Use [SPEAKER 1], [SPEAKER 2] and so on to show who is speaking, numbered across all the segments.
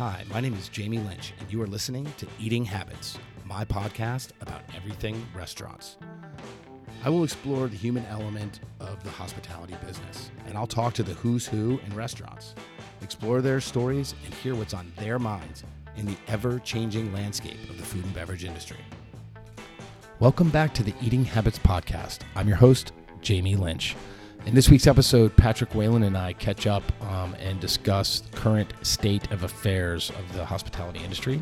[SPEAKER 1] Hi, my name is Jamie Lynch, and you are listening to Eating Habits, my podcast about everything restaurants. I will explore the human element of the hospitality business, and I'll talk to the who's who in restaurants, explore their stories, and hear what's on their minds in the ever changing landscape of the food and beverage industry. Welcome back to the Eating Habits Podcast. I'm your host, Jamie Lynch. In this week's episode, Patrick Whalen and I catch up um, and discuss the current state of affairs of the hospitality industry,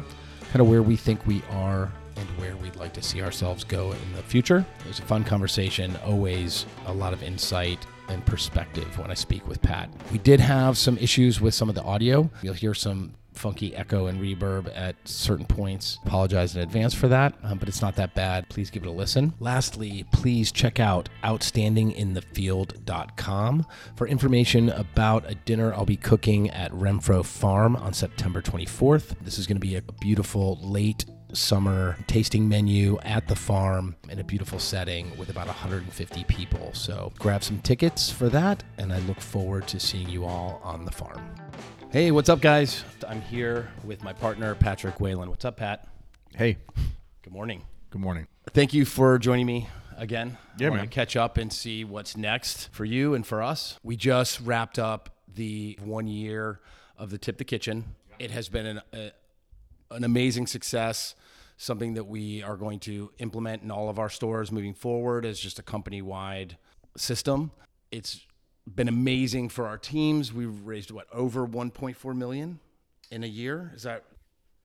[SPEAKER 1] kind of where we think we are and where we'd like to see ourselves go in the future. It was a fun conversation, always a lot of insight and perspective when I speak with Pat. We did have some issues with some of the audio. You'll hear some funky echo and reverb at certain points. Apologize in advance for that, um, but it's not that bad. Please give it a listen. Lastly, please check out outstandinginthefield.com for information about a dinner I'll be cooking at Renfro Farm on September 24th. This is going to be a beautiful late summer tasting menu at the farm in a beautiful setting with about 150 people. So grab some tickets for that, and I look forward to seeing you all on the farm. Hey, what's up, guys? I'm here with my partner, Patrick Whalen. What's up, Pat?
[SPEAKER 2] Hey,
[SPEAKER 1] Good morning.
[SPEAKER 2] good morning.
[SPEAKER 1] Thank you for joining me again.
[SPEAKER 2] Yeah,
[SPEAKER 1] I
[SPEAKER 2] man.
[SPEAKER 1] Catch up and see what's next for you and for us. We just wrapped up the one year of the Tip the Kitchen. It has been an, a, an amazing success, something that we are going to implement in all of our stores moving forward as just a company wide system. It's been amazing for our teams. We've raised what over 1.4 million in a year. Is that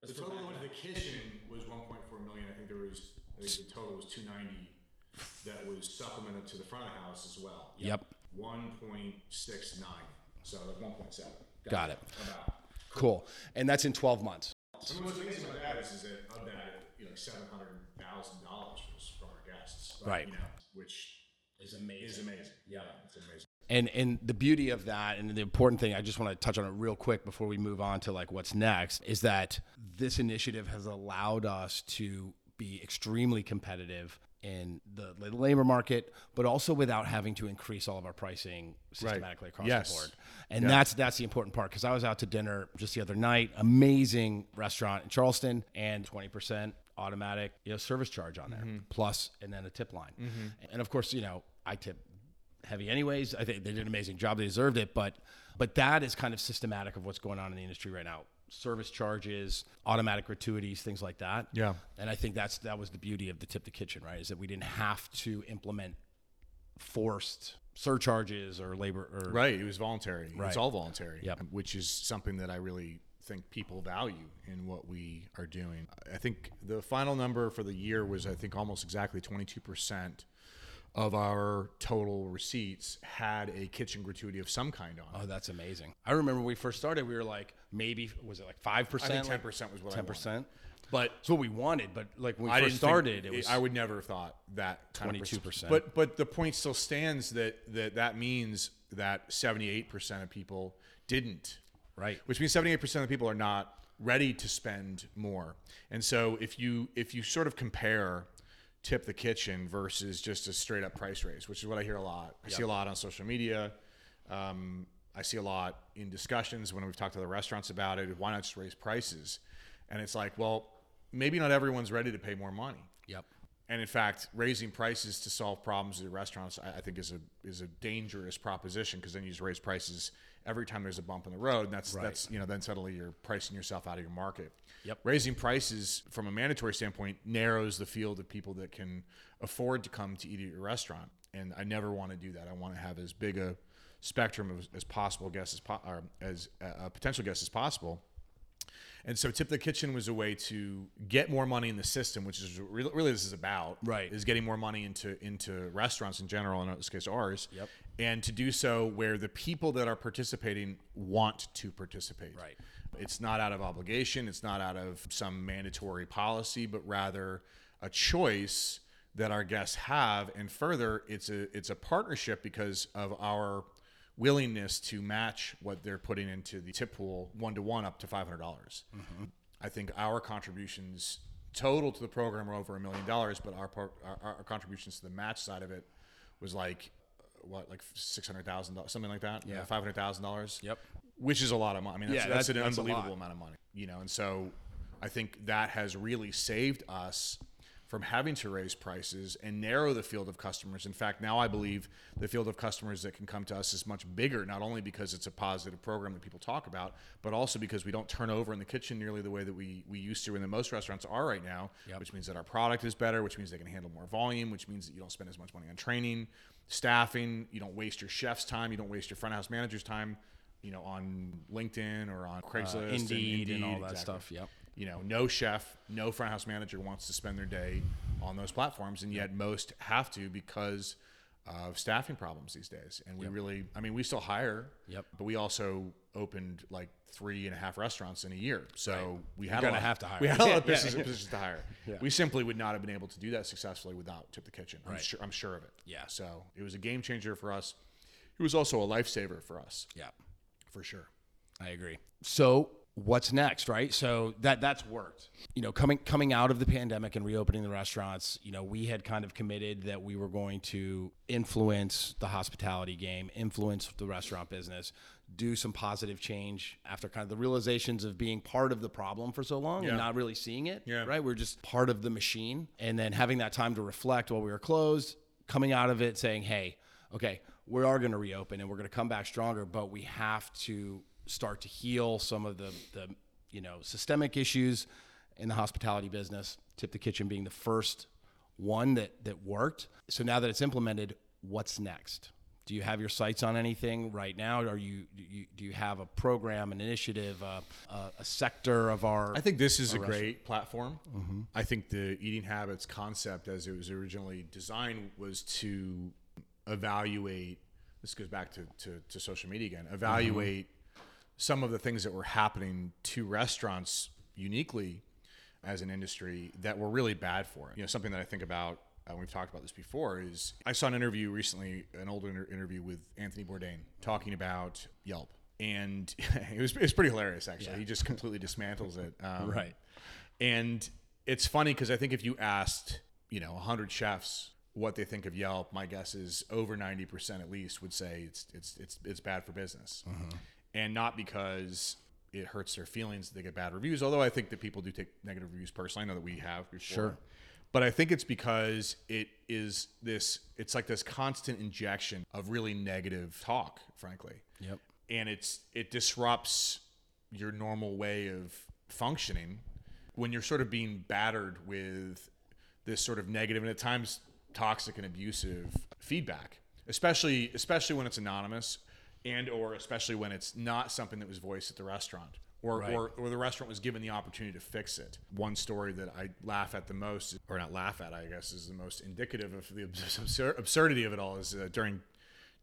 [SPEAKER 2] The total of the kitchen was 1.4 million. I think there was, I think the total was 290 that was supplemented to the front of the house as well.
[SPEAKER 1] Yep.
[SPEAKER 2] 1.69. So like 1.7.
[SPEAKER 1] Got it.
[SPEAKER 2] About.
[SPEAKER 1] cool? And that's in 12 months.
[SPEAKER 2] I mean, what's amazing about that is, is that of that, you know, seven hundred thousand dollars was from our guests,
[SPEAKER 1] Right.
[SPEAKER 2] You know, which
[SPEAKER 1] Is amazing.
[SPEAKER 2] is amazing. Yeah, it's amazing.
[SPEAKER 1] And and the beauty of that and the important thing I just want to touch on it real quick before we move on to like what's next is that this initiative has allowed us to be extremely competitive in the labor market, but also without having to increase all of our pricing systematically across
[SPEAKER 2] Yes.
[SPEAKER 1] the board. And that's that's the important part because I was out to dinner just the other night, amazing restaurant in Charleston, and twenty percent automatic you know service charge on there mm-hmm. plus and then a tip line. Mm-hmm. And of course, you know I tip heavy anyways. I think they did an amazing job. They deserved it, but but that is kind of systematic of what's going on in the industry right now. Service charges, automatic gratuities, things like that.
[SPEAKER 2] Yeah.
[SPEAKER 1] And I think that's that was the beauty of the tip the kitchen, right? Is that we didn't have to implement forced surcharges or labor or
[SPEAKER 2] Right. It was voluntary.
[SPEAKER 1] Right.
[SPEAKER 2] It's all voluntary.
[SPEAKER 1] Yep.
[SPEAKER 2] Which is something that I really think people value in what we are doing. I think the final number for the year was, I think, almost exactly 22% of our total receipts had a kitchen gratuity of some kind on it.
[SPEAKER 1] Oh, that's amazing. I remember when we first started, we were like maybe was it like five
[SPEAKER 2] I
[SPEAKER 1] percent?
[SPEAKER 2] think 10% was what I
[SPEAKER 1] 10%. But it's what we wanted. But like when we
[SPEAKER 2] I
[SPEAKER 1] first started, it was
[SPEAKER 2] I would never have thought that
[SPEAKER 1] 22%.
[SPEAKER 2] But but the point still stands that that that means that 78% of people didn't
[SPEAKER 1] right.
[SPEAKER 2] which means 78% of the people are not ready to spend more. And so if you if you sort of compare tip the kitchen versus just a straight up price raise, which is what I hear a lot. I see a lot on social media. Um, I see a lot in discussions when we've talked to the restaurants about it. Why not just raise prices? And it's like, well, maybe not everyone's ready to pay more money.
[SPEAKER 1] Yep.
[SPEAKER 2] And in fact, raising prices to solve problems at restaurants, I, I think, is a is a dangerous proposition because then you just raise prices every time there's a bump in the road, and that's that's you know then suddenly you're pricing yourself out of your market.
[SPEAKER 1] Yep.
[SPEAKER 2] Raising prices from a mandatory standpoint narrows the field of people that can afford to come to eat at your restaurant, and I never want to do that. I want to have as big a spectrum of, as possible guests as po- or as uh, potential guests as possible. And so, Tip the Kitchen was a way to get more money in the system, which is really, really this is about.
[SPEAKER 1] Right.
[SPEAKER 2] Is getting more money into into restaurants in general, and in this case ours.
[SPEAKER 1] Yep.
[SPEAKER 2] And to do so where the people that are participating want to participate.
[SPEAKER 1] Right.
[SPEAKER 2] It's not out of obligation. It's not out of some mandatory policy, but rather a choice that our guests have. And further, it's a it's a partnership because of our willingness to match what they're putting into the tip pool one to one up to five hundred dollars. Mm-hmm. I think our contributions total to the program are over a million dollars, but our, our our contributions to the match side of it was like what like six hundred thousand dollars, something like that.
[SPEAKER 1] Yeah.
[SPEAKER 2] five hundred thousand dollars.
[SPEAKER 1] Yep.
[SPEAKER 2] which is a lot of money. I mean, that's,
[SPEAKER 1] Yeah,
[SPEAKER 2] that's,
[SPEAKER 1] that-
[SPEAKER 2] an
[SPEAKER 1] that's
[SPEAKER 2] unbelievable amount of money, you know. And so, I think that has really saved us from having to raise prices and narrow the field of customers. In fact, now I believe the field of customers that can come to us is much bigger, not only because it's a positive program that people talk about, but also because we don't turn over in the kitchen nearly the way that we, we used to and that most restaurants are right now,
[SPEAKER 1] Yep.
[SPEAKER 2] which means that our product is better, which means they can handle more volume, which means that you don't spend as much money on training, staffing, you don't waste your chef's time, you don't waste your front house manager's time, you know, on LinkedIn or on Craigslist, and
[SPEAKER 1] Uh, Indeed, and all that
[SPEAKER 2] exactly.
[SPEAKER 1] stuff. Yep.
[SPEAKER 2] You know, no chef, no front house manager wants to spend their day on those platforms, and yet most have to because of staffing problems these days. And we really, I mean, we still hire,
[SPEAKER 1] Yep.
[SPEAKER 2] but we also opened like three and a half restaurants in a year, so we had a
[SPEAKER 1] gonna
[SPEAKER 2] lot,
[SPEAKER 1] have to hire.
[SPEAKER 2] We had a lot of
[SPEAKER 1] Yeah, yeah.
[SPEAKER 2] positions, positions to hire. We simply would not have been able to do that successfully without Tip the Kitchen. I'm
[SPEAKER 1] Right.
[SPEAKER 2] sure. I'm sure of it.
[SPEAKER 1] Yeah.
[SPEAKER 2] So it was a game changer for us. It was also a lifesaver for us,
[SPEAKER 1] Yeah.
[SPEAKER 2] for sure.
[SPEAKER 1] I agree. So what's next, right? So that that's worked. You know, coming coming out of the pandemic and reopening the restaurants, you know, we had kind of committed that we were going to influence the hospitality game, influence the restaurant business, do some positive change after kind of the realizations of being part of the problem for so long
[SPEAKER 2] Yeah.
[SPEAKER 1] and not really seeing it,
[SPEAKER 2] Yeah.
[SPEAKER 1] right? We're just part of the machine and then having that time to reflect while we were closed, coming out of it saying, "Hey, okay, we are going to reopen and we're going to come back stronger, but we have to start to heal some of the the you know systemic issues in the hospitality business. Tip the kitchen being the first one that that worked. So now that it's implemented, what's next? Do you have your sights on anything right now? Are you do you, do you have a program, an initiative, uh, a, a sector of our?
[SPEAKER 2] I think this is a great platform. I think the eating habits concept, as it was originally designed, was to evaluate. This goes back to, to, to social media again. Evaluate some of the things that were happening to restaurants uniquely as an industry that were really bad for it. You know, something that I think about. Uh, we've talked about this before. Is I saw an interview recently, an old inter- interview with Anthony Bourdain, talking about Yelp, and it was it's pretty hilarious actually. He just completely dismantles it. Um,
[SPEAKER 1] Right.
[SPEAKER 2] and it's funny because I think if you asked, you know, 100 chefs what they think of Yelp, my guess is over 90% at least would say it's it's it's it's bad for business. And not because it hurts their feelings that they get bad reviews, although I think that people do take negative reviews personally. I know that we have before.
[SPEAKER 1] Sure.
[SPEAKER 2] But I think it's because it is this it's like this constant injection of really negative talk, frankly
[SPEAKER 1] Yep.
[SPEAKER 2] and it's it disrupts your normal way of functioning when you're sort of being battered with this sort of negative and at times toxic and abusive feedback especially especially when it's anonymous and or especially when it's not something that was voiced at the restaurant or,
[SPEAKER 1] Right.
[SPEAKER 2] or, or the restaurant was given the opportunity to fix it. One story that I laugh at the most, or not laugh at, I guess, is the most indicative of the absur- absurdity of it all. Is uh, during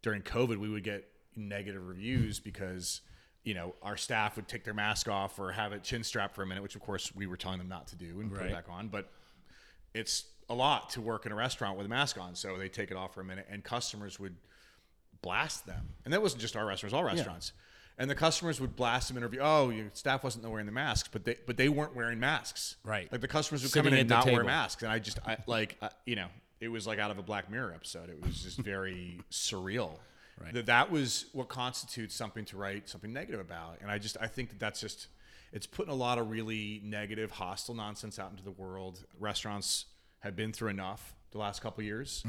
[SPEAKER 2] during COVID, we would get negative reviews because you know our staff would take their mask off or have it chin strapped for a minute, which of course we were telling them not to do and put it back on. But it's a lot to work in a restaurant with a mask on, so they take it off for a minute, and customers would blast them. And that wasn't just our restaurants, all restaurants. And the customers would blast them interview. Oh, your staff wasn't wearing the masks, but they but they weren't wearing masks.
[SPEAKER 1] Right.
[SPEAKER 2] Like the customers would
[SPEAKER 1] Sitting
[SPEAKER 2] come in and not wear masks, and I just I, like I, you know it was like out of a Black Mirror episode. It was just very surreal.
[SPEAKER 1] Right.
[SPEAKER 2] That that was what constitutes something to write something negative about, and I just I think that that's just it's putting a lot of really negative, hostile nonsense out into the world. Restaurants have been through enough the last couple years.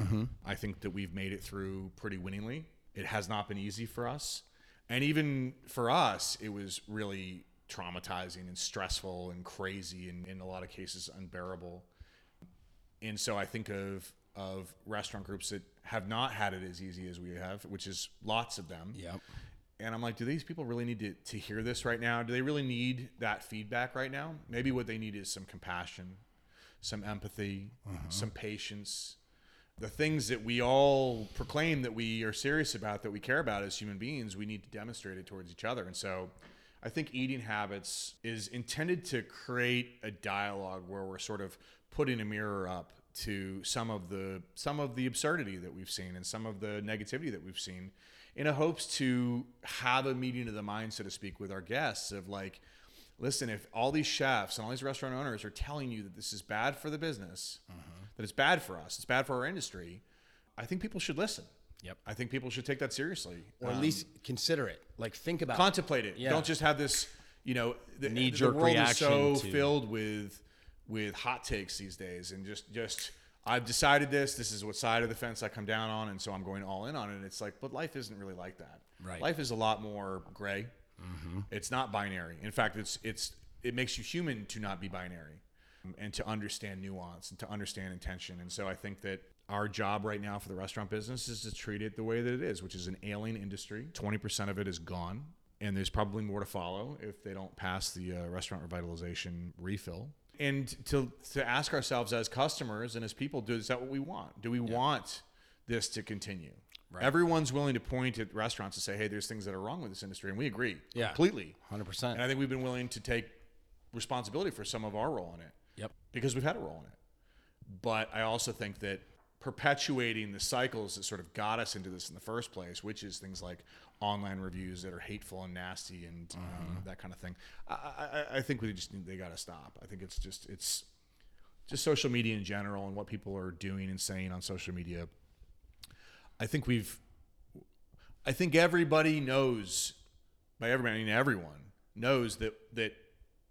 [SPEAKER 2] I think that we've made it through pretty winningly. It has not been easy for us, and even for us, it was really traumatizing and stressful and crazy, and in a lot of cases unbearable and so I think of of restaurant groups that have not had it as easy as we have, which is lots of them.
[SPEAKER 1] Yep.
[SPEAKER 2] And I'm like, do these people really need to, to hear this right now? Do they really need that feedback right now? Maybe what they need is some compassion, some empathy, mm-hmm. some patience. The things that we all proclaim that we are serious about, that we care about as human beings, we need to demonstrate it towards each other. And so I think eating habits is intended to create a dialogue where we're sort of putting a mirror up to some of the some of the absurdity that we've seen and some of the negativity that we've seen in a hopes to have a meeting of the mind so to speak with our guests of like listen if all these chefs and all these restaurant owners are telling you that this is bad for the business mm-hmm. That it's bad for us it's bad for our industry i think people should listen
[SPEAKER 1] Yep.
[SPEAKER 2] I think people should take that seriously.
[SPEAKER 1] or at
[SPEAKER 2] Um,
[SPEAKER 1] least consider it. Like think about
[SPEAKER 2] contemplate it.
[SPEAKER 1] Yeah.
[SPEAKER 2] Don't just have this, you know, the,
[SPEAKER 1] Knee-jerk
[SPEAKER 2] the world
[SPEAKER 1] reaction
[SPEAKER 2] is so
[SPEAKER 1] to-
[SPEAKER 2] filled with with hot takes these days, and just just I've decided this. This is what side of the fence I come down on, and so I'm going all in on it. And it's like, but life isn't really like that.
[SPEAKER 1] Right.
[SPEAKER 2] Life is a lot more gray. It's not binary. In fact, it's it's it makes you human to not be binary, and to understand nuance and to understand intention. And so I think that our job right now for the restaurant business is to treat it the way that it is, which is an alien industry. Twenty percent of it is gone, and there's probably more to follow if they don't pass the uh, restaurant revitalization refill. And to to ask ourselves as customers and as people, do is that what we want? Do we want this to continue? Everyone's willing to point at restaurants and say, "Hey, there's things that are wrong with this industry," and we agree
[SPEAKER 1] Yeah.
[SPEAKER 2] completely.
[SPEAKER 1] hundred percent.
[SPEAKER 2] And I think we've been willing to take responsibility for some of our role in it
[SPEAKER 1] Yep.
[SPEAKER 2] because we've had a role in it. But I also think that perpetuating the cycles that sort of got us into this in the first place, which is things like online reviews that are hateful and nasty and um, that kind of thing, I, I, I think we just need, they got to stop. I think it's just it's just social media in general and what people are doing and saying on social media. I think we've, I think everybody knows, by everybody, I mean everyone knows that that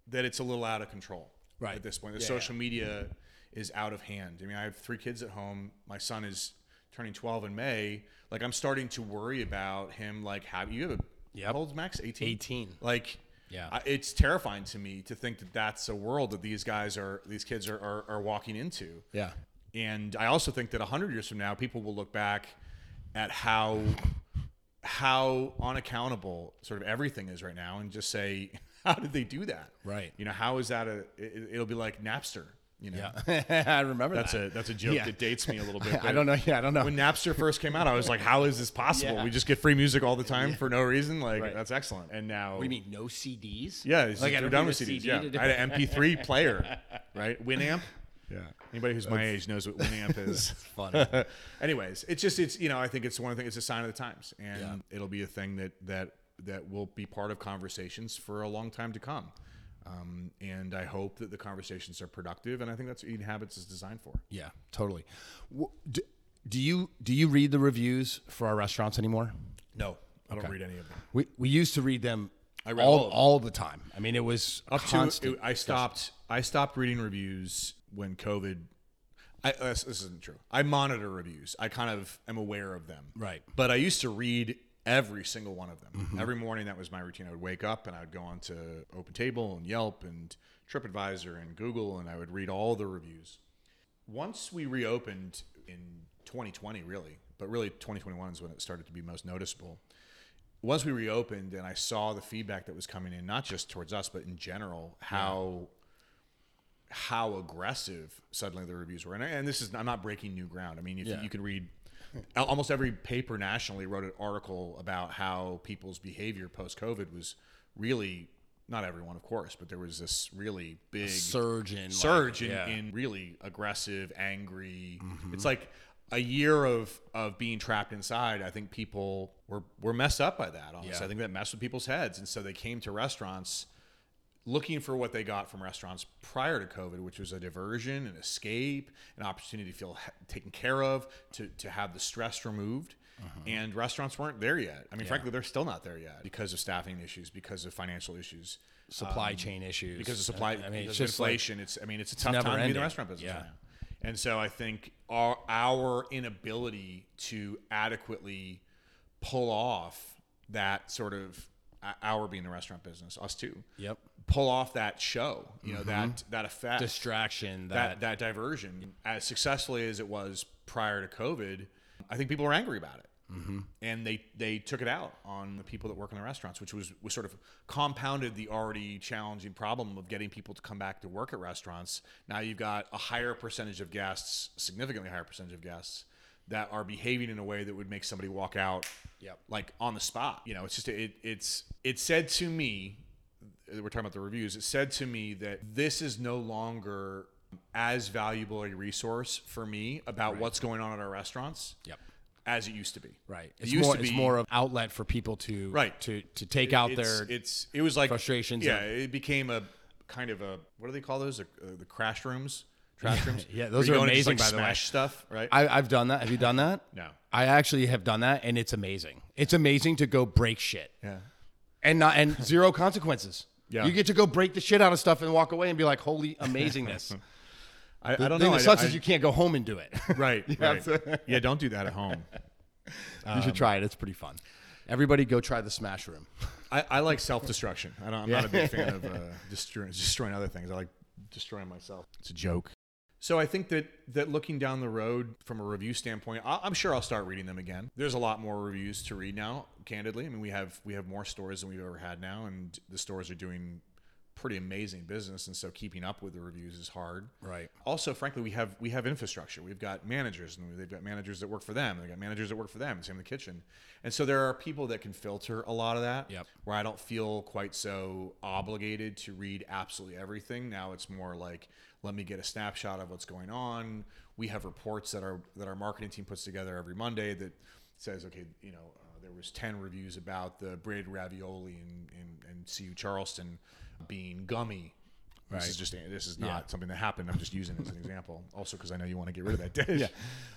[SPEAKER 2] that it's a little out of control
[SPEAKER 1] Right.
[SPEAKER 2] at this point. The
[SPEAKER 1] Yeah,
[SPEAKER 2] social media is out of hand. I mean, I have three kids at home. My son is turning 12 in May. Like, I'm starting to worry about him. Like, how you have a
[SPEAKER 1] Yep.
[SPEAKER 2] how old's Max? 18.
[SPEAKER 1] 18.
[SPEAKER 2] Like,
[SPEAKER 1] Yeah.
[SPEAKER 2] I, it's terrifying to me to think that that's a world that these guys are, these kids are, are, are walking into.
[SPEAKER 1] Yeah.
[SPEAKER 2] And I also think that 100 years from now, people will look back at how how unaccountable sort of everything is right now and just say, how did they do that?
[SPEAKER 1] Right.
[SPEAKER 2] You know, how is that a? It, it'll be like Napster. You know,
[SPEAKER 1] Yeah. I remember
[SPEAKER 2] that's
[SPEAKER 1] that.
[SPEAKER 2] a that's a joke
[SPEAKER 1] Yeah.
[SPEAKER 2] that dates me a little bit.
[SPEAKER 1] I don't know. Yeah, I don't know.
[SPEAKER 2] When Napster first came out, I was like, how is this possible?
[SPEAKER 1] Yeah.
[SPEAKER 2] We just get free music all the time for no reason. Like
[SPEAKER 1] Right.
[SPEAKER 2] that's excellent. And now,
[SPEAKER 1] what do you mean? No CDs?
[SPEAKER 2] Yeah, it's
[SPEAKER 1] Like,
[SPEAKER 2] like
[SPEAKER 1] I
[SPEAKER 2] they're done with CDs.
[SPEAKER 1] CD
[SPEAKER 2] yeah, I had an MP3 player, right? Winamp.
[SPEAKER 1] Yeah.
[SPEAKER 2] Anybody who's my age knows what Winamp is.
[SPEAKER 1] Funny.
[SPEAKER 2] Anyways, it's just it's you know I think it's one thing. It's a sign of the times, and
[SPEAKER 1] Yeah.
[SPEAKER 2] it'll be a thing that that that will be part of conversations for a long time to come. Um, and I hope that the conversations are productive, and I think that's what Eating Habits is designed for.
[SPEAKER 1] Yeah, totally. Do, do you do you read the reviews for our restaurants anymore?
[SPEAKER 2] No, I don't read any of them.
[SPEAKER 1] We we used to read them
[SPEAKER 2] I read
[SPEAKER 1] all
[SPEAKER 2] all
[SPEAKER 1] all the time. I mean, it was
[SPEAKER 2] Up
[SPEAKER 1] constant.
[SPEAKER 2] to I stopped. I stopped reading reviews when COVID. I, this this isn't true. I monitor reviews. I kind of am aware of them.
[SPEAKER 1] Right.
[SPEAKER 2] But I used to read every single one of them. Mm-hmm. Every morning, that was my routine. I would wake up and I would go on to Open Table and Yelp and TripAdvisor and Google, and I would read all the reviews. Once we reopened in 2020, really, but really 2021 is when it started to be most noticeable once we reopened and I saw the feedback that was coming in, not just towards us, but in general, how how aggressive suddenly the reviews were. And, and this is I'm not breaking new ground. I mean, if
[SPEAKER 1] Yeah.
[SPEAKER 2] you can read almost every paper nationally wrote an article about how people's behavior post COVID was really not everyone, of course, but there was this really big
[SPEAKER 1] surge in like,
[SPEAKER 2] surge in,
[SPEAKER 1] yeah.
[SPEAKER 2] in really aggressive, angry. Mm-hmm. It's like a year of of being trapped inside. I think people were were messed up by that. Honestly,
[SPEAKER 1] Yeah.
[SPEAKER 2] I think that messed with people's heads, and so they came to restaurants looking for what they got from restaurants prior to COVID, which was a diversion, an escape, an opportunity to feel taken care of, to to have the stress removed. Mm-hmm. And restaurants weren't there yet. I mean, frankly, they're still not there yet because of staffing issues, because of financial issues
[SPEAKER 1] supply um, chain issues
[SPEAKER 2] because of supply,
[SPEAKER 1] I mean, it's just like
[SPEAKER 2] inflation. it's I mean, it's a tough time to be in the restaurant business
[SPEAKER 1] Yeah.
[SPEAKER 2] right now. And so I think our our inability to adequately pull off that sort of our being the restaurant business, us too,
[SPEAKER 1] Yep.
[SPEAKER 2] Pull off that show, you know, that that effect,
[SPEAKER 1] distraction
[SPEAKER 2] that
[SPEAKER 1] that,
[SPEAKER 2] that diversion, as successfully as it was prior to COVID, I think people were angry about it. Mm-hmm. And they, they took it out on the people that work in the restaurants, which was, was sort of compounded the already challenging problem of getting people to come back to work at restaurants. Now you've got a higher percentage of guests, significantly higher percentage of guests that are behaving in a way that would make somebody walk out
[SPEAKER 1] Yep.
[SPEAKER 2] like on the spot. You know, it's just it, it's it said to me we're talking about the reviews, it said to me that this is no longer as valuable a resource for me about what's going on at our restaurants
[SPEAKER 1] Yep.
[SPEAKER 2] as it used to be.
[SPEAKER 1] right
[SPEAKER 2] It
[SPEAKER 1] it's
[SPEAKER 2] used
[SPEAKER 1] more
[SPEAKER 2] to
[SPEAKER 1] it's more of an outlet for people to
[SPEAKER 2] Right.
[SPEAKER 1] to to take out
[SPEAKER 2] it's,
[SPEAKER 1] their
[SPEAKER 2] it's it was like
[SPEAKER 1] frustrations
[SPEAKER 2] Yeah,
[SPEAKER 1] and-
[SPEAKER 2] it became a kind of a what do they call those? Uh, the crash rooms. trash rooms.
[SPEAKER 1] yeah, those are
[SPEAKER 2] and just,
[SPEAKER 1] amazing,
[SPEAKER 2] like,
[SPEAKER 1] by the way.
[SPEAKER 2] stuff, right?
[SPEAKER 1] I, I've done that. Have you done that?
[SPEAKER 2] no.
[SPEAKER 1] I actually have done that, and it's amazing. It's amazing to go break shit
[SPEAKER 2] Yeah.
[SPEAKER 1] and not and zero consequences.
[SPEAKER 2] Yeah.
[SPEAKER 1] You get to go break the shit out of stuff and walk away and be like, "Holy amazingness!"
[SPEAKER 2] I, I
[SPEAKER 1] The
[SPEAKER 2] don't
[SPEAKER 1] thing
[SPEAKER 2] know.
[SPEAKER 1] that
[SPEAKER 2] I-
[SPEAKER 1] sucks
[SPEAKER 2] I-
[SPEAKER 1] is you can't go home and do it.
[SPEAKER 2] right. right. yeah. Don't do that at home.
[SPEAKER 1] you should try it. It's pretty fun. Everybody, go try the Smash Room.
[SPEAKER 2] I, I like self destruction. I don't, I'm not a big fan of uh, destroying, destroying other things. I like destroying myself. It's a joke. So I think that that looking down the road from a review standpoint, I, I'm sure I'll start reading them again. There's a lot more reviews to read now. Candidly, I mean we have we have more stores than we've ever had now, and the stores are doing pretty amazing business, and so keeping up with the reviews is hard.
[SPEAKER 1] Right.
[SPEAKER 2] Also, frankly, we have we have infrastructure. We've got managers, and they've got managers that work for them. They've got managers that work for them. Same in the kitchen, and so there are people that can filter a lot of that.
[SPEAKER 1] Yep.
[SPEAKER 2] Where I don't feel quite so obligated to read absolutely everything. Now it's more like let me get a snapshot of what's going on. We have reports that our that our marketing team puts together every Monday that says, okay, you know, uh, there was ten reviews about the braided ravioli in in, in CU Charleston being gummy. This is just this is not
[SPEAKER 1] Yeah.
[SPEAKER 2] something that happened. I'm just using it as an example. Also, because I know you want to get rid of that dish. yeah.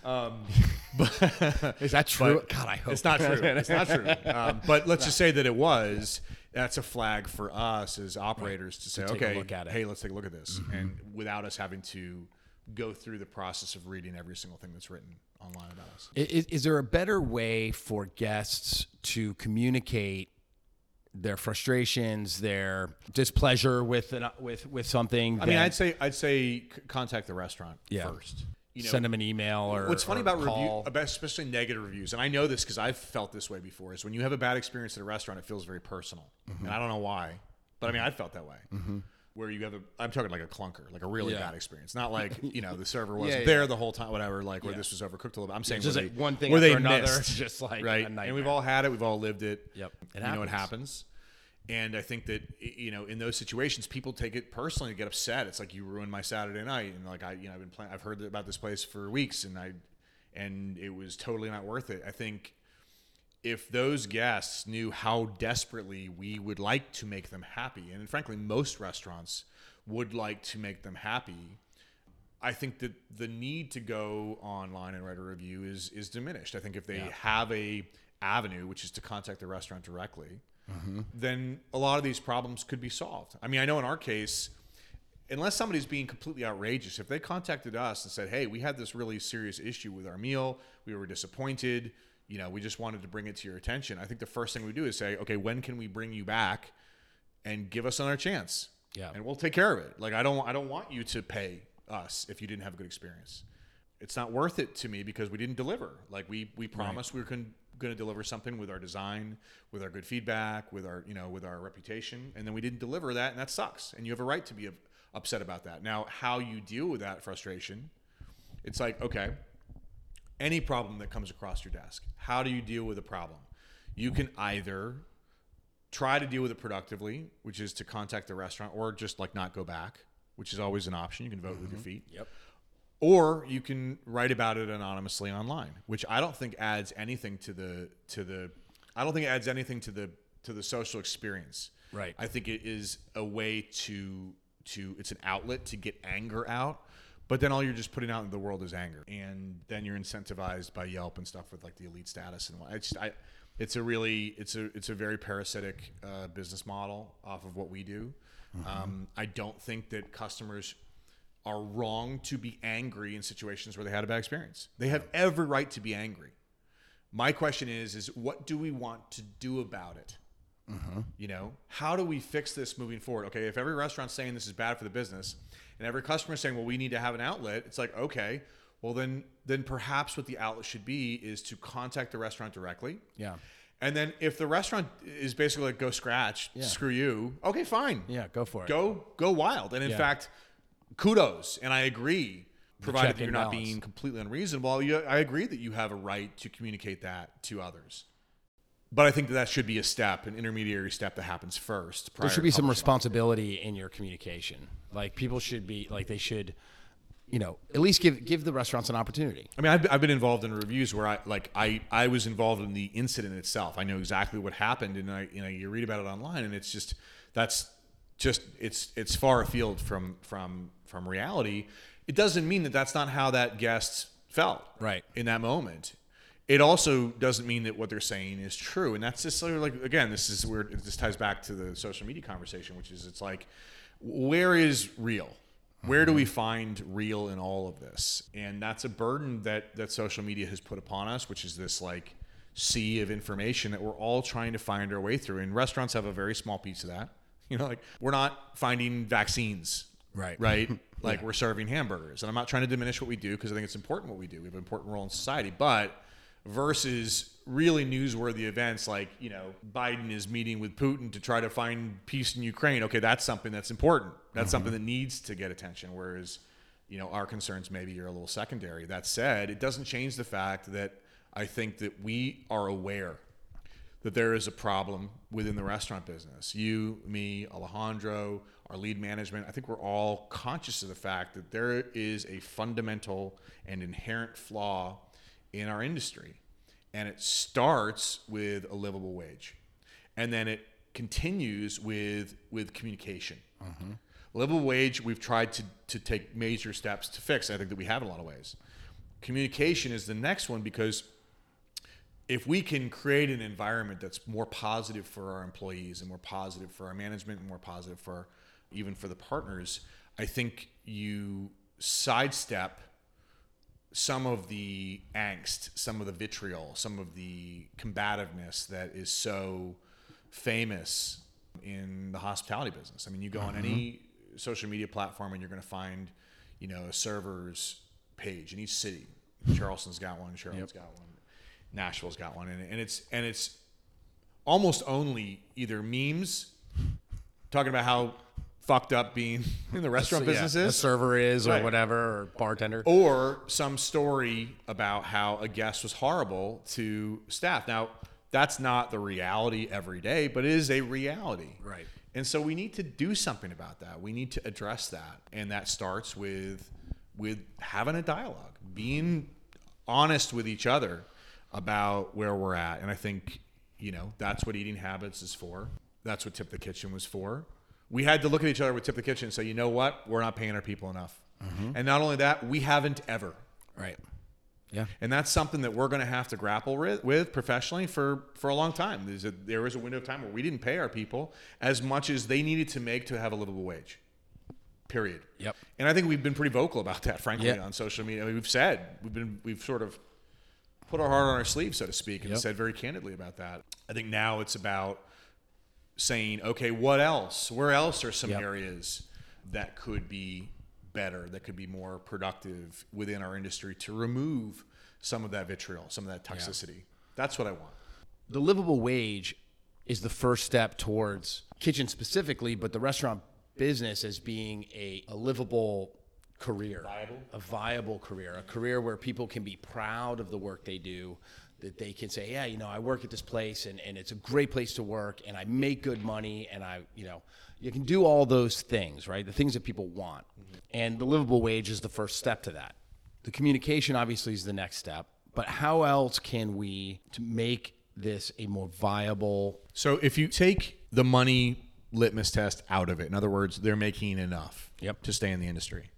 [SPEAKER 2] Um, but
[SPEAKER 1] Is that true?
[SPEAKER 2] but
[SPEAKER 1] God, I hope
[SPEAKER 2] it's not true. It's not true. Um, but let's just say that it was. That's a flag for us as operators to say,
[SPEAKER 1] take a
[SPEAKER 2] okay,
[SPEAKER 1] look at it.
[SPEAKER 2] hey, let's take a look at this, and without us having to go through the process of reading every single thing that's written online about us.
[SPEAKER 1] Is, is there a better way for guests to communicate their frustrations, their displeasure with an, with with something?
[SPEAKER 2] I mean, I'd say I'd say contact the restaurant
[SPEAKER 1] Yeah.
[SPEAKER 2] first. You know,
[SPEAKER 1] send them an email or
[SPEAKER 2] What's funny
[SPEAKER 1] or
[SPEAKER 2] about review,
[SPEAKER 1] call.
[SPEAKER 2] about especially negative reviews, and I know this because I've felt this way before, is when you have a bad experience at a restaurant, it feels very personal,
[SPEAKER 1] Mm-hmm.
[SPEAKER 2] and I don't know why, but I mean, I felt that way. Where you have a, I'm talking like a clunker, like a really
[SPEAKER 1] Yeah.
[SPEAKER 2] bad experience, not like you know the server wasn't
[SPEAKER 1] Yeah, yeah.
[SPEAKER 2] there the whole time, whatever, like where this was overcooked a little bit. I'm saying
[SPEAKER 1] just like
[SPEAKER 2] they-
[SPEAKER 1] one thing
[SPEAKER 2] where they
[SPEAKER 1] another,
[SPEAKER 2] missed,
[SPEAKER 1] just like
[SPEAKER 2] right, and we've all had it, we've all lived it.
[SPEAKER 1] Yep. It
[SPEAKER 2] you know it
[SPEAKER 1] happens.
[SPEAKER 2] And I think that you know, in those situations, people take it personally to get upset. It's like you ruined my Saturday night, and like I, you know, I've been playing. I've heard about this place for weeks, and I, and it was totally not worth it. I think if those guests knew how desperately we would like to make them happy, and frankly, most restaurants would like to make them happy, I think that the need to go online and write a review is is diminished. I think if they have a avenue, which is to contact the restaurant directly, mm-hmm. then a lot of these problems could be solved. I mean, I know in our case, unless somebody's being completely outrageous, if they contacted us and said, "Hey, we had this really serious issue with our meal, we were disappointed, you know, we just wanted to bring it to your attention," I think the first thing we do is say, "Okay, when can we bring you back and give us another chance?"
[SPEAKER 1] Yeah.
[SPEAKER 2] and we'll take care of it. Like I don't, I don't want you to pay us if you didn't have a good experience. It's not worth it to me because we didn't deliver. Like we we promised we were going to deliver something with our design, with our good feedback, with our you know with our reputation, and then we didn't deliver that, and that sucks. And you have a right to be upset about that. Now, how you deal with that frustration, it's like okay, any problem that comes across your desk, how do you deal with a problem? You can either try to deal with it productively, which is to contact the restaurant, or just like not go back, which is always an option. You can vote with your mm-hmm. feet.
[SPEAKER 1] Yep.
[SPEAKER 2] Or you can write about it anonymously online, which I don't think adds anything to the to the I don't think it adds anything to the to the social experience.
[SPEAKER 1] Right.
[SPEAKER 2] I think it is a way to to it's an outlet to get anger out. But then all you're just putting out in the world is anger, and then you're incentivized by Yelp and stuff with like the elite status and what. It's just, I, it's a really it's a it's a very parasitic uh, business model off of what we do. Um, I don't think that customers are wrong to be angry in situations where they had a bad experience. They have every right to be angry. My question is is what do we want to do about it? You know, how do we fix this moving forward? Okay, if every restaurant's saying this is bad for the business, and every customer is saying, "Well, we need to have an outlet," it's like, okay, well then, then perhaps what the outlet should be is to contact the restaurant directly.
[SPEAKER 1] Yeah.
[SPEAKER 2] And then if the restaurant is basically like, "Go scratch, screw you," okay, fine,
[SPEAKER 1] Yeah. Go for it.
[SPEAKER 2] go go wild. And in
[SPEAKER 1] Yeah.
[SPEAKER 2] fact, kudos, and I agree. Provided that you're not
[SPEAKER 1] balance.
[SPEAKER 2] being completely unreasonable, you, I agree that you have a right to communicate that to others. But I think that that should be a step, an intermediary step that happens first.
[SPEAKER 1] There should be some responsibility in your communication. Like people should be like they should, you know, at least give give the restaurants an opportunity.
[SPEAKER 2] I mean, I've, I've been involved in reviews where I like I I was involved in the incident itself. I know exactly what happened, and I you know you read about it online, and it's just that's just it's it's far afield from from from reality. it doesn't mean that that's not how that guest felt
[SPEAKER 1] Right.
[SPEAKER 2] in that moment. It also doesn't mean that what they're saying is true, and that's just sort of like again, this is where this ties back to the social media conversation, which is it's like, where is real? Where do we mm-hmm. find real in all of this? And that's a burden that that social media has put upon us, which is this like sea of information that we're all trying to find our way through. And restaurants have a very small piece of that. You know, like we're not finding vaccines
[SPEAKER 1] Right.
[SPEAKER 2] right? Like we're serving hamburgers. And I'm not trying to diminish what we do because I think it's important what we do. We have an important role in society. But versus really newsworthy events like, you know, Biden is meeting with Putin to try to find peace in Ukraine. Okay, that's something that's important. That's mm-hmm. something that needs to get attention. Whereas, you know, our concerns maybe are a little secondary. That said, it doesn't change the fact that I think that we are aware that there is a problem within the restaurant business. You, me, Alejandro, our lead management, I think we're all conscious of the fact that there is a fundamental and inherent flaw in our industry. And it starts with a livable wage. And then it continues with with communication. Mm-hmm. Livable wage, we've tried to, to take major steps to fix. I think that we have in a lot of ways. Communication is the next one because if we can create an environment that's more positive for our employees and more positive for our management and more positive for even for the partners, I think you sidestep some of the angst, some of the vitriol, some of the combativeness that is so famous in the hospitality business. I mean, you go on any mm-hmm. social media platform and you're going to find, you know, a server's page in each city. Charleston's got one, Charlotte's got one, Nashville's got one, and, and it's and it's almost only either memes talking about how fucked up being in the restaurant
[SPEAKER 1] Yeah,
[SPEAKER 2] business
[SPEAKER 1] a server is or
[SPEAKER 2] Right.
[SPEAKER 1] whatever or bartender.
[SPEAKER 2] or some story about how a guest was horrible to staff. Now, that's not the reality every day, but it is a reality.
[SPEAKER 1] Right.
[SPEAKER 2] And so we need to do something about that. We need to address that. And that starts with with having a dialogue, being honest with each other about where we're at. And I think, you know, that's what eating habits is for. That's what Tip the Kitchen was for. We had to look at each other with Tip the Kitchen and say, you know what? We're not paying our people enough. Mm-hmm. And not only that, we haven't ever.
[SPEAKER 1] Right. Yeah.
[SPEAKER 2] And that's something that we're going to have to grapple with, with professionally for, for a long time. There's a, there was a window of time where we didn't pay our people as much as they needed to make to have a livable wage. Period.
[SPEAKER 1] Yep.
[SPEAKER 2] And I think we've been pretty vocal about that, frankly,
[SPEAKER 1] Yeah.
[SPEAKER 2] on social media. I mean, we've said we've been we've sort of put our heart on our sleeve, so to speak, and
[SPEAKER 1] Yep.
[SPEAKER 2] said very candidly about that. I think now it's about saying, okay, what else? Where else are some
[SPEAKER 1] Yep.
[SPEAKER 2] areas that could be better, that could be more productive within our industry to remove some of that vitriol, some of that toxicity? That's what I want.
[SPEAKER 1] the livable wage is the first step towards kitchen specifically, but the restaurant business as being a, a livable career,
[SPEAKER 2] Viable?
[SPEAKER 1] a viable career, a career where people can be proud of the work they do, that they can say, yeah, you know, I work at this place and, and it's a great place to work and I make good money and I, you know, you can do all those things, right? The things that people want. Mm-hmm. And the livable wage is the first step to that. The communication obviously is the next step, but how else can we to make this a more viable
[SPEAKER 2] So if you take the money litmus test out of it, in other words, they're making enough
[SPEAKER 1] Yep.
[SPEAKER 2] to stay in the industry.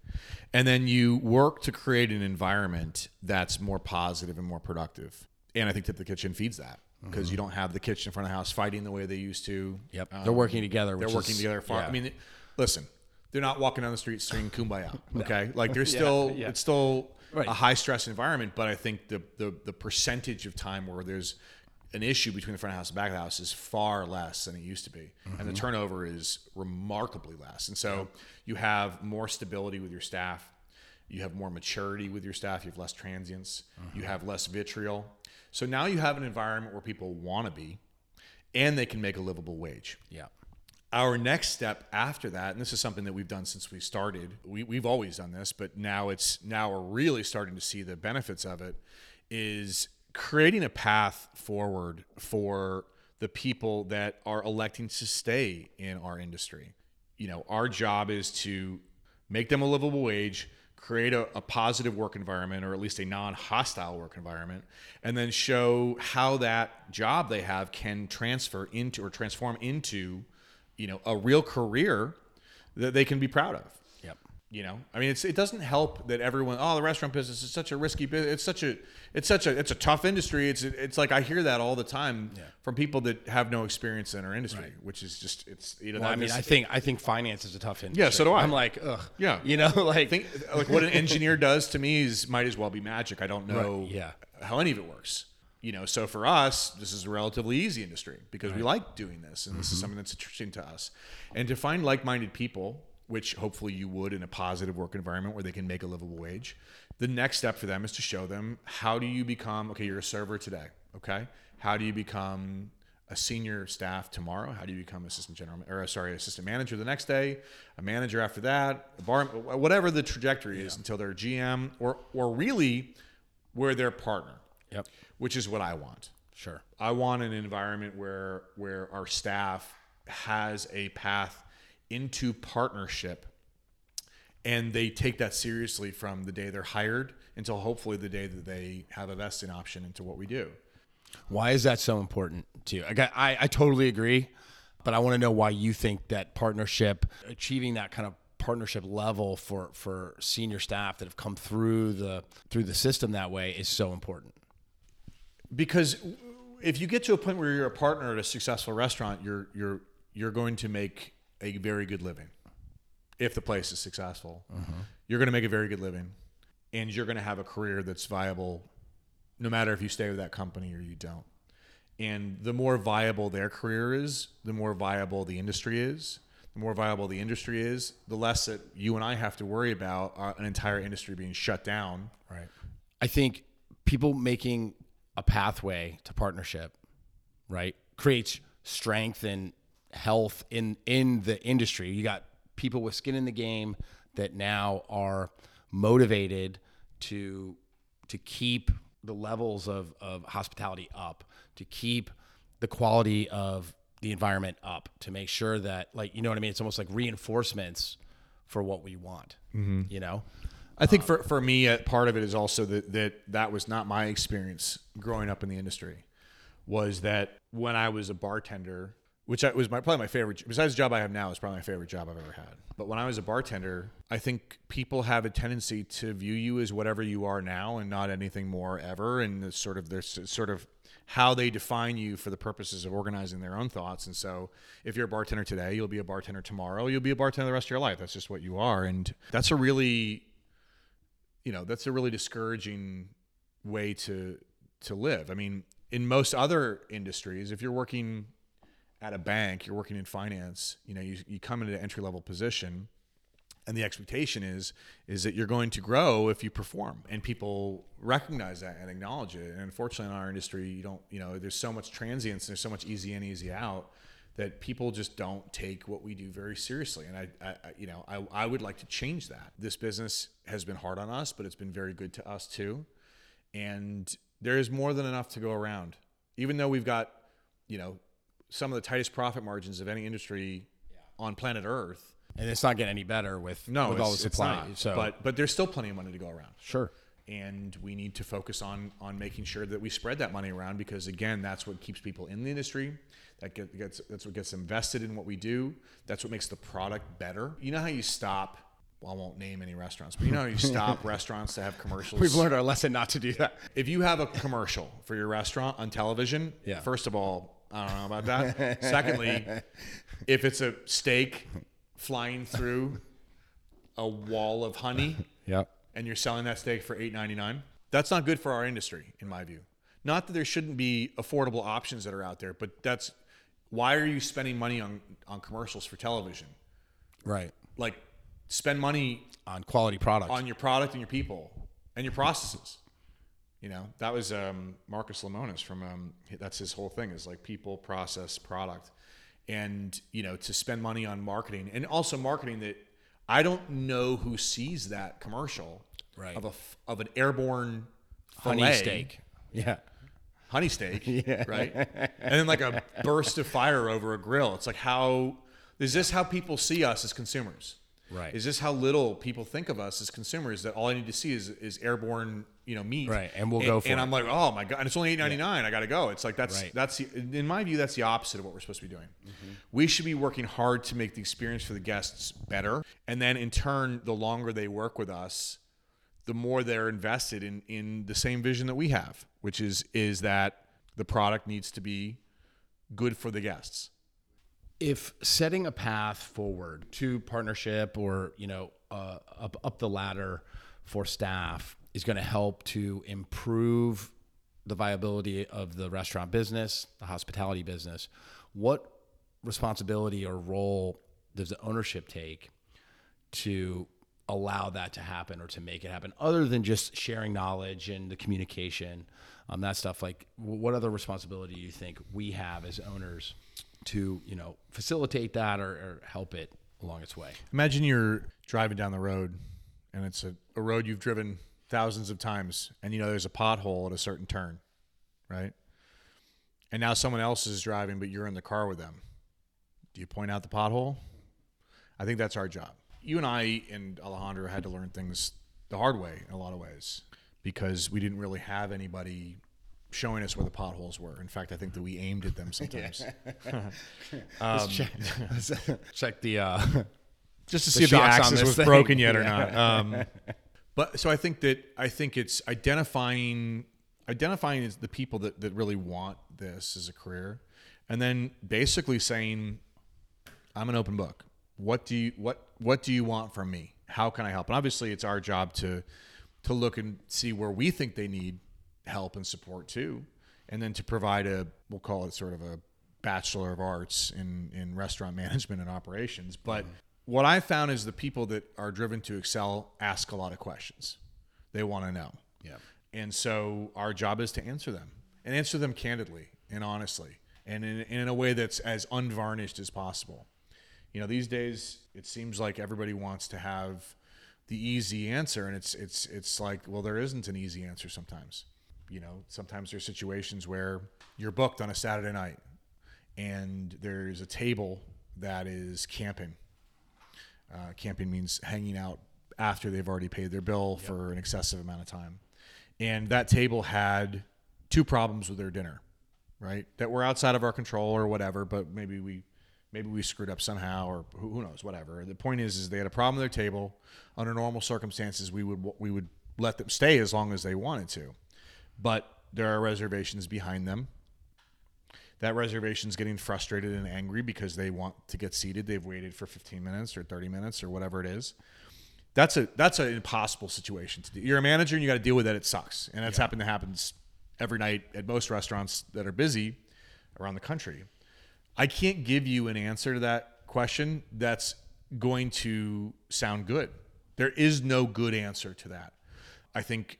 [SPEAKER 2] And then you work to create an environment that's more positive and more productive. And I think that the kitchen feeds that because you don't have the kitchen in front of the house fighting the way they used to.
[SPEAKER 1] Yep.
[SPEAKER 2] Um,
[SPEAKER 1] they're working together.
[SPEAKER 2] they're working
[SPEAKER 1] is-
[SPEAKER 2] together. Far,
[SPEAKER 1] yeah.
[SPEAKER 2] I mean, listen, they're not walking down the street singing "Kumbaya." Okay, like there's still
[SPEAKER 1] yeah.
[SPEAKER 2] it's still
[SPEAKER 1] Right.
[SPEAKER 2] a high stress environment, but I think the, the the percentage of time where there's an issue between the front of the house and back of the house is far less than it used to be, and
[SPEAKER 1] Mm-hmm.
[SPEAKER 2] the turnover is remarkably less. And so you have more stability with your staff. You have more maturity with your staff. You have less transients.
[SPEAKER 1] Mm-hmm.
[SPEAKER 2] You have less vitriol. So now you have an environment where people want to be, and they can make a livable wage
[SPEAKER 1] yeah.
[SPEAKER 2] our next step after that and this is something that we've done since we started we, we've always done this but now it's now we're really starting to see the benefits of it is creating a path forward for the people that are electing to stay in our industry you know our job is to make them a livable wage create a, a positive work environment or at least a non-hostile work environment and then show how that job they have can transfer into or transform into you know a real career that they can be proud of. You know, I mean, it's it doesn't help that everyone. Oh, the restaurant business is such a risky business. It's such a it's such a it's a tough industry. It's it's like I hear that all the time from people that have no experience in our industry, which is just it's you know.
[SPEAKER 1] Well, I mean, I think I think finance is a tough industry.
[SPEAKER 2] Yeah, so do I.
[SPEAKER 1] I'm like, ugh.
[SPEAKER 2] Yeah.
[SPEAKER 1] You know, like
[SPEAKER 2] think like what an engineer does to me is might as well be magic. I don't know
[SPEAKER 1] Right, yeah.
[SPEAKER 2] how any of it works. You know, so for us, this is a relatively easy industry because we like doing this and
[SPEAKER 1] Mm-hmm.
[SPEAKER 2] this is something that's interesting to us. And to find like-minded people, which hopefully you would in a positive work environment where they can make a livable wage, the next step for them is to show them how do you become okay, you're a server today, okay? How do you become a senior staff tomorrow? How do you become assistant general or uh, sorry, assistant manager the next day, a manager after that, a bar, whatever the trajectory is until they're GM or or really where they're partner,
[SPEAKER 1] Yep.
[SPEAKER 2] which is what I want.
[SPEAKER 1] Sure.
[SPEAKER 2] I want an environment where where our staff has a path into partnership and they take that seriously from the day they're hired until hopefully the day that they have a vesting option into what we do.
[SPEAKER 1] Why is that so important to you? I, got, I, I totally agree, but I want to know why you think that partnership, achieving that kind of partnership level for for senior staff that have come through the through the system that way is so important.
[SPEAKER 2] because if you get to a point where you're a partner at a successful restaurant, you're you're you're going to make a very good living. If the place is successful, you're going to make a very good living, and you're going to have a career that's viable, no matter if you stay with that company or you don't. And the more viable their career is, the more viable the industry is. The more viable the industry is, the less that you and I have to worry about uh, an entire industry being shut down
[SPEAKER 1] Right. I think people making a pathway to partnership, right, creates strength and health in in the industry. You got people with skin in the game that now are motivated to to keep the levels of, of hospitality up, to keep the quality of the environment up, to make sure that like you know what I mean. It's almost like reinforcements for what we want. You know.
[SPEAKER 2] I think for, for me, uh, part of it is also that, that that was not my experience growing up in the industry. Was that when I was a bartender, which was my probably my favorite. Besides the job I have now, is probably my favorite job I've ever had. But when I was a bartender, I think people have a tendency to view you as whatever you are now and not anything more ever. And sort of there's sort of how they define you for the purposes of organizing their own thoughts. And so, if you're a bartender today, you'll be a bartender tomorrow. You'll be a bartender the rest of your life. That's just what you are. And that's a really you know that's a really discouraging way to to live i mean in most other industries if you're working at a bank you're working in finance you know you, you come into an entry level position and the expectation is is that you're going to grow if you perform. And people recognize that and acknowledge it. And unfortunately in our industry you don't you know there's so much transience there's so much easy in easy out that people just don't take what we do very seriously. And I I- you know I, I would like to change that. This business has been hard on us but it's been very good to us too. And there is more than enough to go around. Even though we've got you know some of the tightest profit margins of any industry on planet earth
[SPEAKER 1] And it's not getting any better with
[SPEAKER 2] no,
[SPEAKER 1] with all the supply.
[SPEAKER 2] not.
[SPEAKER 1] So,
[SPEAKER 2] but but there's still plenty of money to go around,
[SPEAKER 1] sure,
[SPEAKER 2] and we need to focus on on making sure that we spread that money around because again, that's what keeps people in the industry. That get, gets that's what gets invested in what we do. That's what makes the product better. You know how you stop. Well, I won't name any restaurants, but you know how you stop restaurants to have commercials.
[SPEAKER 1] we've learned our lesson not to do that.
[SPEAKER 2] if you have a commercial for your restaurant on television,
[SPEAKER 1] Yeah.
[SPEAKER 2] first of all, I don't know about that. Secondly, if it's a steak flying through a wall of honey
[SPEAKER 1] Yep.
[SPEAKER 2] and you're selling that steak for eight ninety nine, that's not good for our industry, in my view. Not that there shouldn't be affordable options that are out there, but that's why are you spending money on on commercials for television?
[SPEAKER 1] Right.
[SPEAKER 2] Like, spend money
[SPEAKER 1] On quality products.
[SPEAKER 2] on your product and your people and your processes. You know, that was um, Marcus Lemonis from, um, that's his whole thing is like people, process, product. And, you know, to spend money on marketing and also marketing that I don't know who sees that commercial
[SPEAKER 1] Right.
[SPEAKER 2] of a, of an airborne
[SPEAKER 1] honey
[SPEAKER 2] filet,
[SPEAKER 1] steak. Yeah.
[SPEAKER 2] honey steak, yeah. right? And then like a burst of fire over a grill. It's like how is this how people see us as consumers?
[SPEAKER 1] Right.
[SPEAKER 2] Is this how little people think of us as consumers? That all I need to see is is airborne, you know meat
[SPEAKER 1] Right, and we'll go for
[SPEAKER 2] and
[SPEAKER 1] it.
[SPEAKER 2] i'm like oh my god and it's only 8.99 i gotta go it's like that's
[SPEAKER 1] Right.
[SPEAKER 2] that's the, in my view that's the opposite of what we're supposed to be doing
[SPEAKER 1] Mm-hmm.
[SPEAKER 2] we should be working hard to make the experience for the guests better and then in turn the longer they work with us the more they're invested in in the same vision that we have which is is that the product needs to be good for the guests
[SPEAKER 1] if setting a path forward to partnership or you know uh, up up the ladder for staff is going to help to improve the viability of the restaurant business, the hospitality business, what responsibility or role does the ownership take to allow that to happen or to make it happen other than just sharing knowledge and the communication um, that stuff? Like what other responsibility do you think we have as owners to you know facilitate that or, or help it along its way?
[SPEAKER 2] Imagine you're driving down the road and it's a, a road you've driven thousands of times and you know there's a pothole at a certain turn, right? And now someone else is driving, but you're in the car with them. Do you point out the pothole? I think that's our job. You and I and Alejandro had to learn things the hard way in a lot of ways because we didn't really have anybody showing us where the potholes were. In fact, I think that we aimed at them sometimes.
[SPEAKER 1] check, check the uh,
[SPEAKER 2] just to
[SPEAKER 1] the
[SPEAKER 2] see if the axis was
[SPEAKER 1] thing.
[SPEAKER 2] broken yet or
[SPEAKER 1] Yeah.
[SPEAKER 2] not. Um, but so I think that I think it's identifying identifying is the people that, that really want this as a career, and then basically saying, "I'm an open book. What do you what what do you want from me? How can I help?" And obviously, it's our job to to look and see where we think they need help and support too, and then to provide a we'll call it sort of a bachelor of arts in in restaurant management and operations. But mm-hmm. What I found is the people that are driven to excel ask a lot of questions. They want to know.
[SPEAKER 1] Yeah.
[SPEAKER 2] And so our job is to answer them and answer them candidly and honestly and in, in a way that's as unvarnished as possible. You know, these days it seems like everybody wants to have the easy answer and it's it's it's like, well, there isn't an easy answer sometimes. You know, sometimes there's situations where you're booked on a Saturday night and there's a table that is camping. Uh, camping means hanging out after they've already paid their bill for an excessive amount of time. And that table had two problems with their dinner, right? That were outside of our control or whatever, but maybe we maybe we screwed up somehow or who, who knows, whatever. The point is is they had a problem with their table. Under normal circumstances, we would we would let them stay as long as they wanted to. But there are reservations behind them that reservation's getting frustrated and angry because they want to get seated. They've waited for 15 minutes or 30 minutes or whatever it is. That's a that's an impossible situation to do. You're a manager and you got to deal with that. It sucks, and that's happened to happens every night at most restaurants that are busy around the country. I can't give you an answer to that question that's going to sound good. There is no good answer to that. I think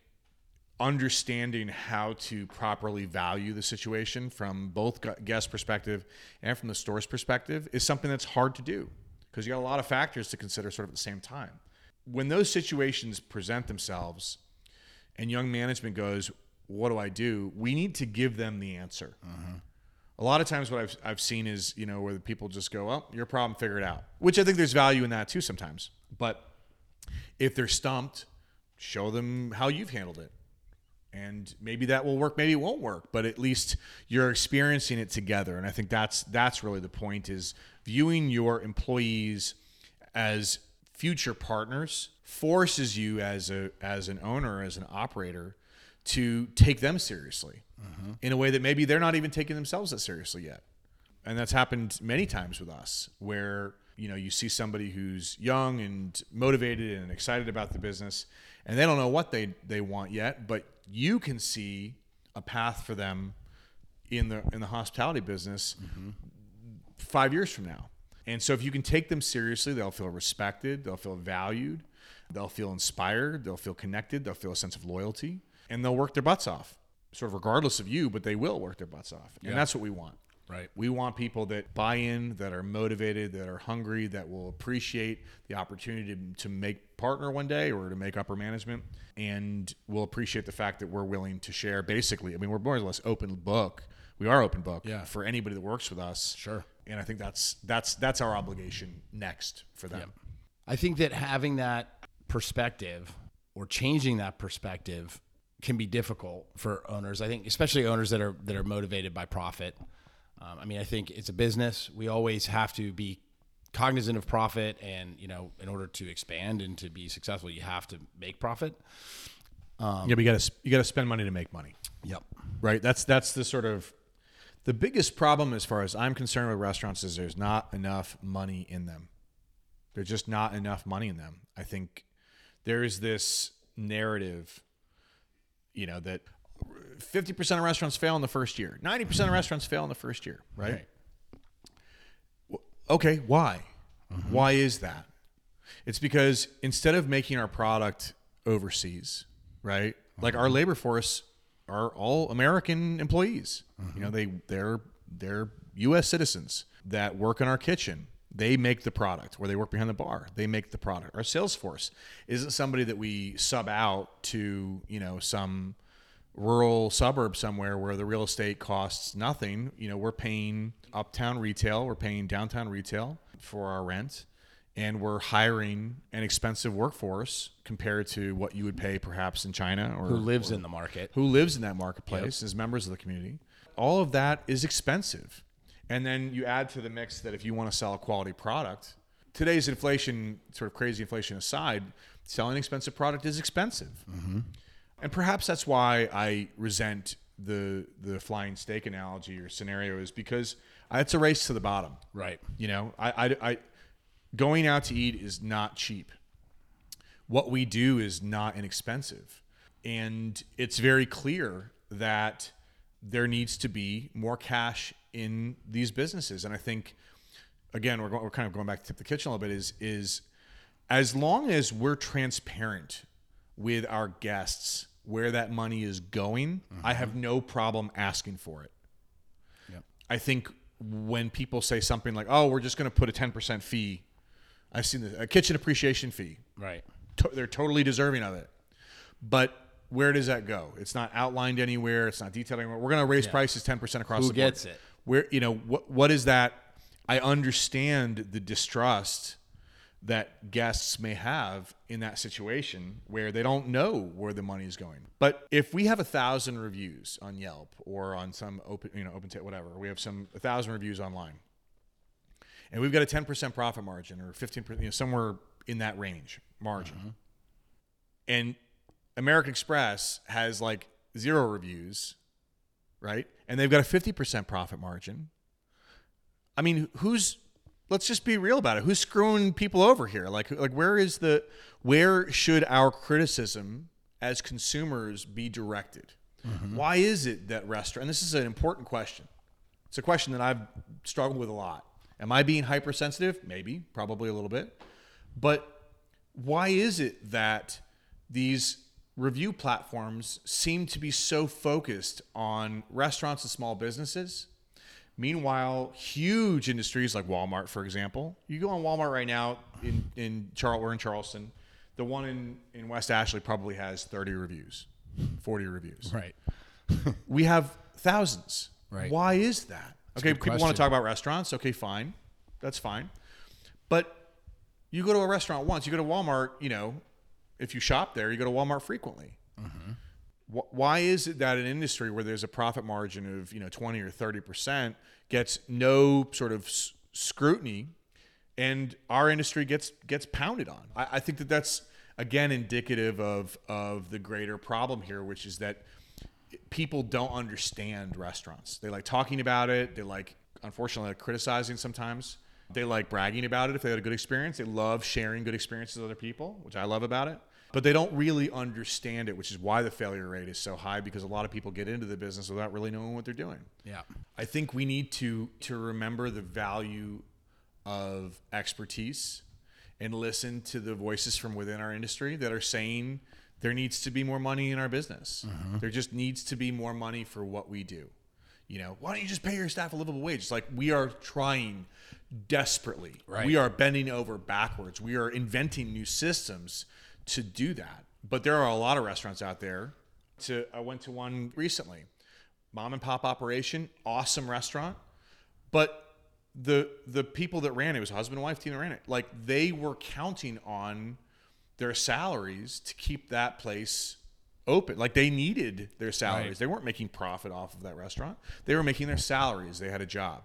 [SPEAKER 2] understanding how to properly value the situation from both gu- guest perspective and from the store's perspective is something that's hard to do because you got a lot of factors to consider sort of at the same time. When those situations present themselves and young management goes, "What do I do?" We need to give them the answer. Mm-hmm. A lot of times, what I've, I've seen is, you know, where the people just go, well, your problem, figure it out," which I think there's value in that too sometimes. But if they're stumped, show them how you've handled it and maybe that will work maybe it won't work but at least you're experiencing it together. And i think that's that's really the point is viewing your employees as future partners forces you as a as an owner as an operator to take them seriously mm-hmm. in a way that maybe they're not even taking themselves that seriously yet. And that's happened many times with us where you know you see somebody who's young and motivated and excited about the business and they don't know what they they want yet but you can see a path for them in the in the hospitality business 5 years from now. And so if you can take them seriously they'll feel respected they'll feel valued they'll feel inspired they'll feel connected they'll feel a sense of loyalty and they'll work their butts off sort of regardless of you but they will work their butts off. And that's what we want
[SPEAKER 1] Right.
[SPEAKER 2] we want people that buy in, that are motivated, that are hungry, that will appreciate the opportunity to, to make partner one day or to make upper management, and will appreciate the fact that we're willing to share. Basically, I mean, we're more or less open book. We are open book
[SPEAKER 1] Yeah.
[SPEAKER 2] for anybody that works with us.
[SPEAKER 1] Sure.
[SPEAKER 2] And I think that's that's that's our obligation next for them.
[SPEAKER 1] I think that having that perspective or changing that perspective can be difficult for owners. I think, especially owners that are that are motivated by profit. Um, I mean, I think it's a business. We always have to be cognizant of profit, and you know, in order to expand and to be successful, you have to make profit.
[SPEAKER 2] yeah, but you got to you got to spend money to make money.
[SPEAKER 1] Yep.
[SPEAKER 2] right? That's that's the sort of the biggest problem as far as I'm concerned with restaurants is there's not enough money in them. There's just not enough money in them. I think there is this narrative, you know, that 50% of restaurants fail in the first year. 90% of restaurants fail in the first year, right?
[SPEAKER 1] Right.
[SPEAKER 2] Okay, why? Mm-hmm. Why is that? It's because instead of making our product overseas, right? Like our mm-hmm. labor force are all American employees. You know, mm-hmm. they they're they're US citizens that work in our kitchen. They make the product where they work behind the bar. They make the product. Our sales force isn't somebody that we sub out to, you know, some rural suburb somewhere where the real estate costs nothing. You know, we're paying uptown retail, we're paying downtown retail for our rent, and we're hiring an expensive workforce compared to what you would pay perhaps in China or
[SPEAKER 1] Who lives in the market?
[SPEAKER 2] who lives in that marketplace as members of the community. All of that is expensive. And then you add to the mix that if you want to sell a quality product, today's inflation, sort of crazy inflation aside, selling expensive product is expensive. Mm-hmm. And perhaps that's why I resent the the flying steak analogy or scenario is because it's a race to the bottom.
[SPEAKER 1] Right.
[SPEAKER 2] You know, I, I, I going out to eat is not cheap. What we do is not inexpensive. And it's very clear that there needs to be more cash in these businesses. And I think, again, we're, going, we're kind of going back to tip the kitchen a little bit is, is as long as we're transparent with our guests where that money is going, I have mm-hmm. no problem asking for it.
[SPEAKER 1] Yep.
[SPEAKER 2] I think when people say something like, "Oh, we're just going to put a ten percent fee," I've seen this, a kitchen appreciation fee.
[SPEAKER 1] Right.
[SPEAKER 2] To- they're totally deserving of it, but where does that go? It's not outlined anywhere. It's not detailed anywhere. We're going to raise prices ten percent across
[SPEAKER 1] Who
[SPEAKER 2] the board.
[SPEAKER 1] gets it?
[SPEAKER 2] Where you know what? What is that? I understand the distrust that guests may have in that situation where they don't know where the money is going. But if we have a thousand reviews on Yelp or on some open, you know, open t- whatever, we have some a thousand reviews online, and we've got a ten percent profit margin or fifteen percent, you know, somewhere in that range margin, mm-hmm. and American Express has like zero reviews, right? And they've got a fifty percent profit margin. I mean, who's let's just be real about it. Who's screwing people over here? Like like where is the where should our criticism as consumers be directed? Mm-hmm. Why is it that restaurant and this is an important question. It's a question that I've struggled with a lot. Am I being hypersensitive? Maybe, probably a little bit. But why is it that these review platforms seem to be so focused on restaurants and small businesses? Meanwhile, huge industries like Walmart, for example, you go on Walmart right now in in Charl or in Charleston, the one in in West Ashley probably has 30 reviews, 40 reviews.
[SPEAKER 1] Right.
[SPEAKER 2] We have thousands.
[SPEAKER 1] Right.
[SPEAKER 2] Why is that? Okay, people
[SPEAKER 1] good
[SPEAKER 2] want to talk about restaurants. Okay, fine. That's fine. But you go to a restaurant once, you go to Walmart, you know, if you shop there, you go to Walmart frequently. Wh- Why is it that an industry where there's a profit margin of, you know, 20 or 30% gets no sort of s- scrutiny and our industry gets gets pounded on? I, I think that that's again indicative of of the greater problem here, which is that people don't understand restaurants. They like talking about it. They like, unfortunately, like criticizing sometimes. They like bragging about it if they had a good experience. They love sharing good experiences with other people, which I love about it. But they don't really understand it, which is why the failure rate is so high because a lot of people get into the business without really knowing what they're doing.
[SPEAKER 1] Yeah.
[SPEAKER 2] I think we need to to remember the value of expertise and listen to the voices from within our industry that are saying there needs to be more money in our business. Mm-hmm. There just needs to be more money for what we do. You know, why don't you just pay your staff a livable wage? It's like we are trying desperately.
[SPEAKER 1] Right.
[SPEAKER 2] We are bending over backwards. We are inventing new systems to do that. But there are a lot of restaurants out there. To I went to one recently. Mom and pop operation, awesome restaurant. But the the people that ran it, it was husband and wife team that ran it. Like they were counting on their salaries to keep that place open. Like they needed their salaries.
[SPEAKER 1] Right.
[SPEAKER 2] They weren't making profit off of that restaurant. They were making their salaries. They had a job.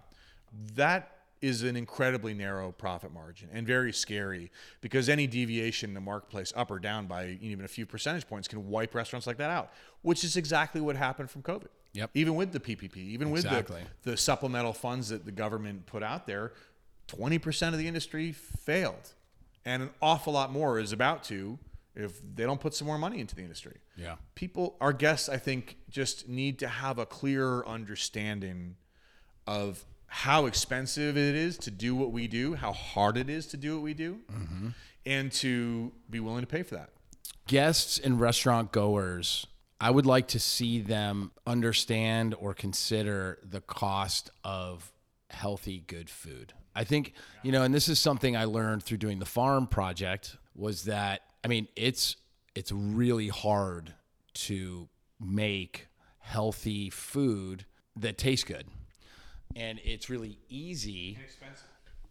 [SPEAKER 2] That is an incredibly narrow profit margin and very scary because any deviation in the marketplace up or down by even a few percentage points can wipe restaurants like that out, which is exactly what happened from COVID.
[SPEAKER 1] Yep.
[SPEAKER 2] Even with the PPP, even
[SPEAKER 1] Exactly.
[SPEAKER 2] with the, the supplemental funds that the government put out there, 20% of the industry failed. And an awful lot more is about to if they don't put some more money into the industry.
[SPEAKER 1] Yeah.
[SPEAKER 2] People, our guests, I think, just need to have a clearer understanding of how expensive it is to do what we do, how hard it is to do what we do, mm-hmm. and to be willing to pay for that.
[SPEAKER 1] guests and restaurant goers, I would like to see them understand or consider the cost of healthy, good food. I think, you know, and this is something I learned through doing the farm project was that I mean, it's it's really hard to make healthy food that tastes good. And it's really easy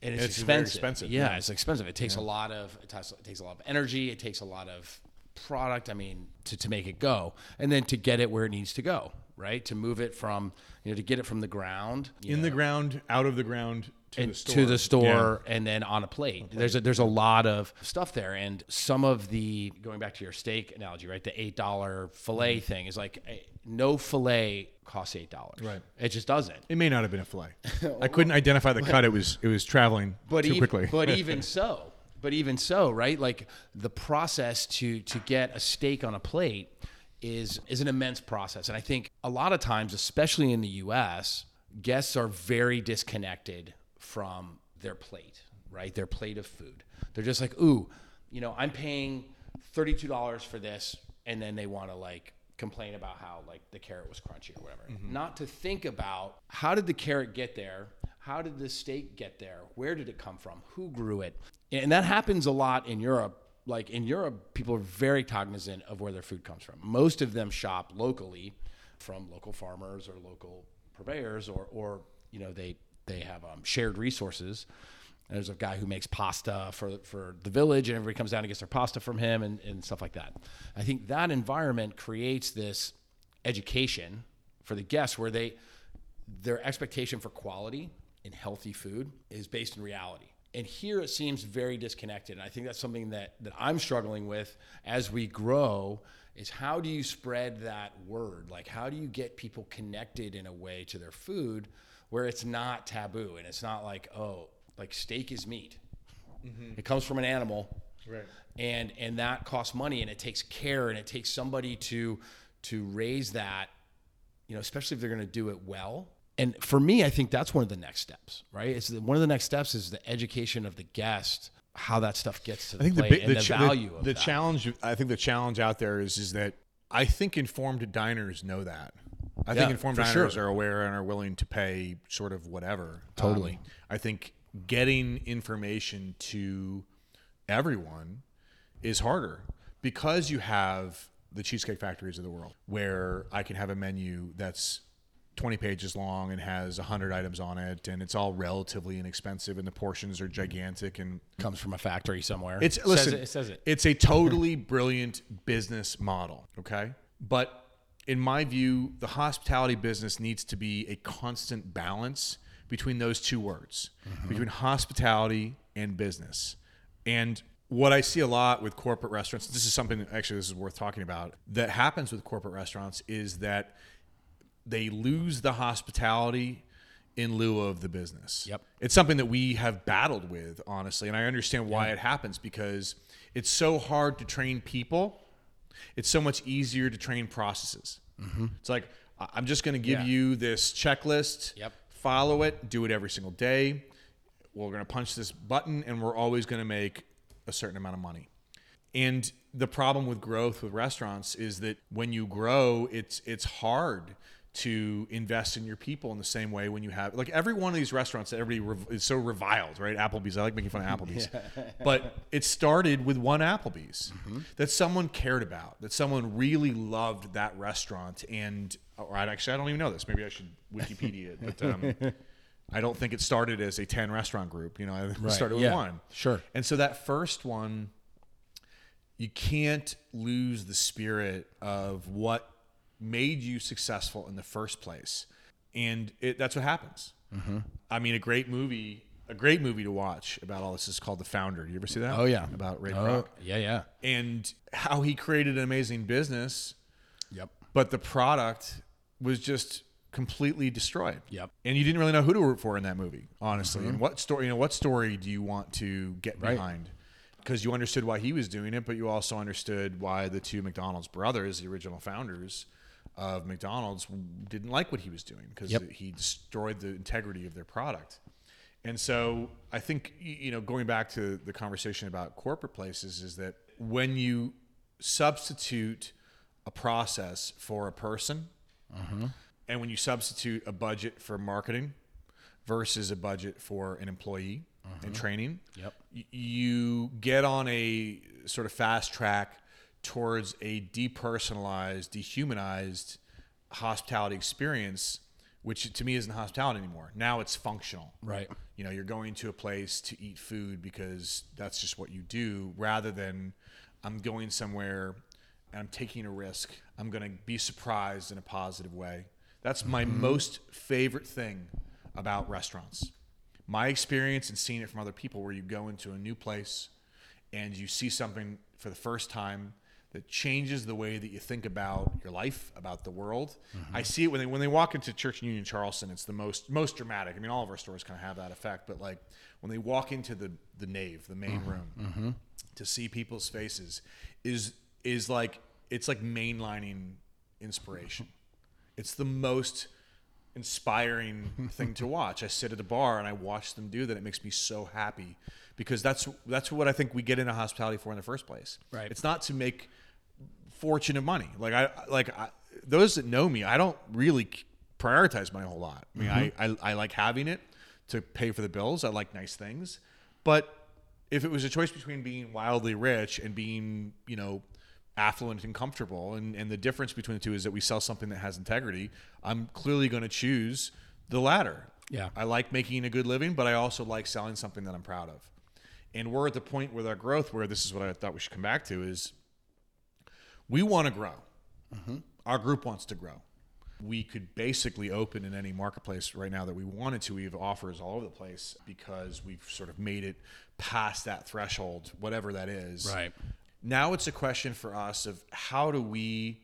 [SPEAKER 1] and it's,
[SPEAKER 2] It's very
[SPEAKER 1] expensive.
[SPEAKER 2] expensive,
[SPEAKER 1] Yeah,
[SPEAKER 2] yeah.
[SPEAKER 1] it's expensive. It takes a lot of it takes, it takes a lot of energy. It takes a lot of product. I mean, to, to make it go, and then to get it where it needs to go, right? To move it from you know to get it from the ground
[SPEAKER 2] In
[SPEAKER 1] know,
[SPEAKER 2] the ground, out of the ground, to
[SPEAKER 1] and
[SPEAKER 2] the store.
[SPEAKER 1] to the store, and then on a plate. There's a there's a lot of stuff there, and some of the going back to your steak analogy, right? The eight dollar fillet thing is like eh, no fillet costs eight dollars.
[SPEAKER 2] Right.
[SPEAKER 1] It just doesn't.
[SPEAKER 2] It may not have been a fillet. I couldn't identify the cut. It was it was traveling
[SPEAKER 1] but
[SPEAKER 2] too
[SPEAKER 1] even,
[SPEAKER 2] quickly.
[SPEAKER 1] but even so, but even so, right? Like the process to to get a steak on a plate is is an immense process, and I think a lot of times, especially in the U.S., guests are very disconnected from their plate, right? Their plate of food. They're just like, ooh, you know, I'm paying thirty two dollars for this, and then they want to like complain about how like the carrot was crunchy or whatever. Mm-hmm. Not to think about how did the carrot get there? How did the steak get there? Where did it come from? Who grew it? And that happens a lot in Europe. Like in Europe, people are very cognizant of where their food comes from. Most of them shop locally from local farmers or local purveyors or or you know they they have um, shared resources. There's a guy who makes pasta for for the village, and everybody comes down and gets their pasta from him, and, and stuff like that. I think that environment creates this education for the guests where they their expectation for quality and healthy food is based in reality. And here it seems very disconnected. And I think that's something that, that I'm struggling with as we grow is how do you spread that word? Like how do you get people connected in a way to their food where it's not taboo and it's not like, oh, like steak is meat. Mm-hmm. It comes from an animal
[SPEAKER 2] Right.
[SPEAKER 1] and and that costs money and it takes care and it takes somebody to to raise that you know especially if they're going to do it well and for me i think that's one of the next steps right it's the, one of the next steps is the education of the guest how that stuff gets to the
[SPEAKER 2] I think the,
[SPEAKER 1] plate
[SPEAKER 2] big-
[SPEAKER 1] and
[SPEAKER 2] the,
[SPEAKER 1] the, value
[SPEAKER 2] the,
[SPEAKER 1] of
[SPEAKER 2] the
[SPEAKER 1] that.
[SPEAKER 2] challenge. I think the challenge out there is is that I think informed diners know that. I
[SPEAKER 1] Yeah,
[SPEAKER 2] think informed
[SPEAKER 1] for
[SPEAKER 2] diners
[SPEAKER 1] sure.
[SPEAKER 2] are aware and are willing to pay sort of whatever.
[SPEAKER 1] Totally.
[SPEAKER 2] Um, I think getting information to everyone is harder because you have the cheesecake factories of the world where I can have a menu that's 20 pages long and has 100 items on it and it's all relatively inexpensive and the portions are gigantic and
[SPEAKER 1] comes from a factory somewhere
[SPEAKER 2] it's
[SPEAKER 1] Says
[SPEAKER 2] listen.
[SPEAKER 1] it, it says it
[SPEAKER 2] It's a totally brilliant business model. Okay, but in my view, the hospitality business needs to be a constant balance between those two words, mm-hmm. between hospitality and business. And what I see a lot with corporate restaurants, this is something actually this is worth talking about. That happens with corporate restaurants is that they lose the hospitality in lieu of the business.
[SPEAKER 1] Yep.
[SPEAKER 2] It's something that we have battled with, honestly, and I understand why it happens because it's so hard to train people. It's so much easier to train processes. Mm-hmm. It's like I'm just going to give
[SPEAKER 1] Yeah.
[SPEAKER 2] you this checklist.
[SPEAKER 1] Yep.
[SPEAKER 2] Follow it. Do it every single day. We're going to punch this button, and we're always going to make a certain amount of money. And the problem with growth with restaurants is that when you grow, it's it's hard to invest in your people in the same way when you have like every one of these restaurants that everybody rev- is so reviled, right? Applebee's. I like making fun of Applebee's, but it started with one Applebee's that someone cared about, that someone really loved that restaurant, and or I actually I don't even know this. Maybe I should Wikipedia it, but. Um, I don't think it started as a 10 restaurant group. You know, it started with
[SPEAKER 1] yeah,
[SPEAKER 2] one.
[SPEAKER 1] sure.
[SPEAKER 2] And so that first one, you can't lose the spirit of what made you successful in the first place, and it, that's what happens. Mm-hmm. I mean, a great movie, a great movie to watch about all this is called The Founder. You ever see that?
[SPEAKER 1] Oh, yeah.
[SPEAKER 2] about Ray
[SPEAKER 1] Oh,
[SPEAKER 2] Kroc
[SPEAKER 1] yeah, yeah.
[SPEAKER 2] and how he created an amazing business,
[SPEAKER 1] Yep.
[SPEAKER 2] but the product was just completely destroyed.
[SPEAKER 1] Yep.
[SPEAKER 2] And you didn't really know who to root for in that movie, honestly. And mm-hmm. what story, you know, what story do you want to get
[SPEAKER 1] Right.
[SPEAKER 2] behind? Because you understood why he was doing it, but you also understood why the two McDonald's brothers, the original founders of McDonald's, didn't like what he was doing because
[SPEAKER 1] Yep.
[SPEAKER 2] he destroyed the integrity of their product. And so I think you know going back to the conversation about corporate places is that when you substitute a process for a person mm-hmm. and when you substitute a budget for marketing versus a budget for an employee and mm-hmm. training
[SPEAKER 1] Yep.
[SPEAKER 2] you get on a sort of fast track towards a depersonalized dehumanized hospitality experience which to me isn't hospitality anymore. Now it's functional.
[SPEAKER 1] Right.
[SPEAKER 2] you know you're going to a place to eat food because that's just what you do rather than i'm going somewhere and i'm taking a risk. I'm going to be surprised in a positive way. That's my mm-hmm. most favorite thing about restaurants. My experience and seeing it from other people where you go into a new place and you see something for the first time that changes the way that you think about your life, about the world. Mm-hmm. I see it when they when they walk into Church and Union Charleston. It's the most most dramatic. I mean, all of our stores kind of have that effect, but like when they walk into the the nave, the main mm-hmm. room, mm-hmm. to see people's faces is is like it's like mainlining inspiration. It's the most inspiring thing to watch. I sit at a bar and I watch them do that. It makes me so happy because that's that's what I think we get into hospitality for in the first place.
[SPEAKER 1] Right.
[SPEAKER 2] It's not to make fortune of money. Like I like I, those that know me, I don't really prioritize money a whole lot. I mean, I, mm-hmm. I I like having it to pay for the bills. I like nice things, but if it was a choice between being wildly rich and being, you know, affluent and comfortable, and, and the difference between the two is that we sell something that has integrity, I'm clearly going to choose the latter.
[SPEAKER 1] Yeah.
[SPEAKER 2] I like making a good living, but I also like selling something that I'm proud of. And we're at the point with our growth where this is what I thought we should come back to is we want to grow. Our group wants to grow. We could basically open in any marketplace right now that we wanted to. We have offers all over the place because we've sort of made it past that threshold, whatever that is.
[SPEAKER 1] Right.
[SPEAKER 2] Now it's a question for us of how do we,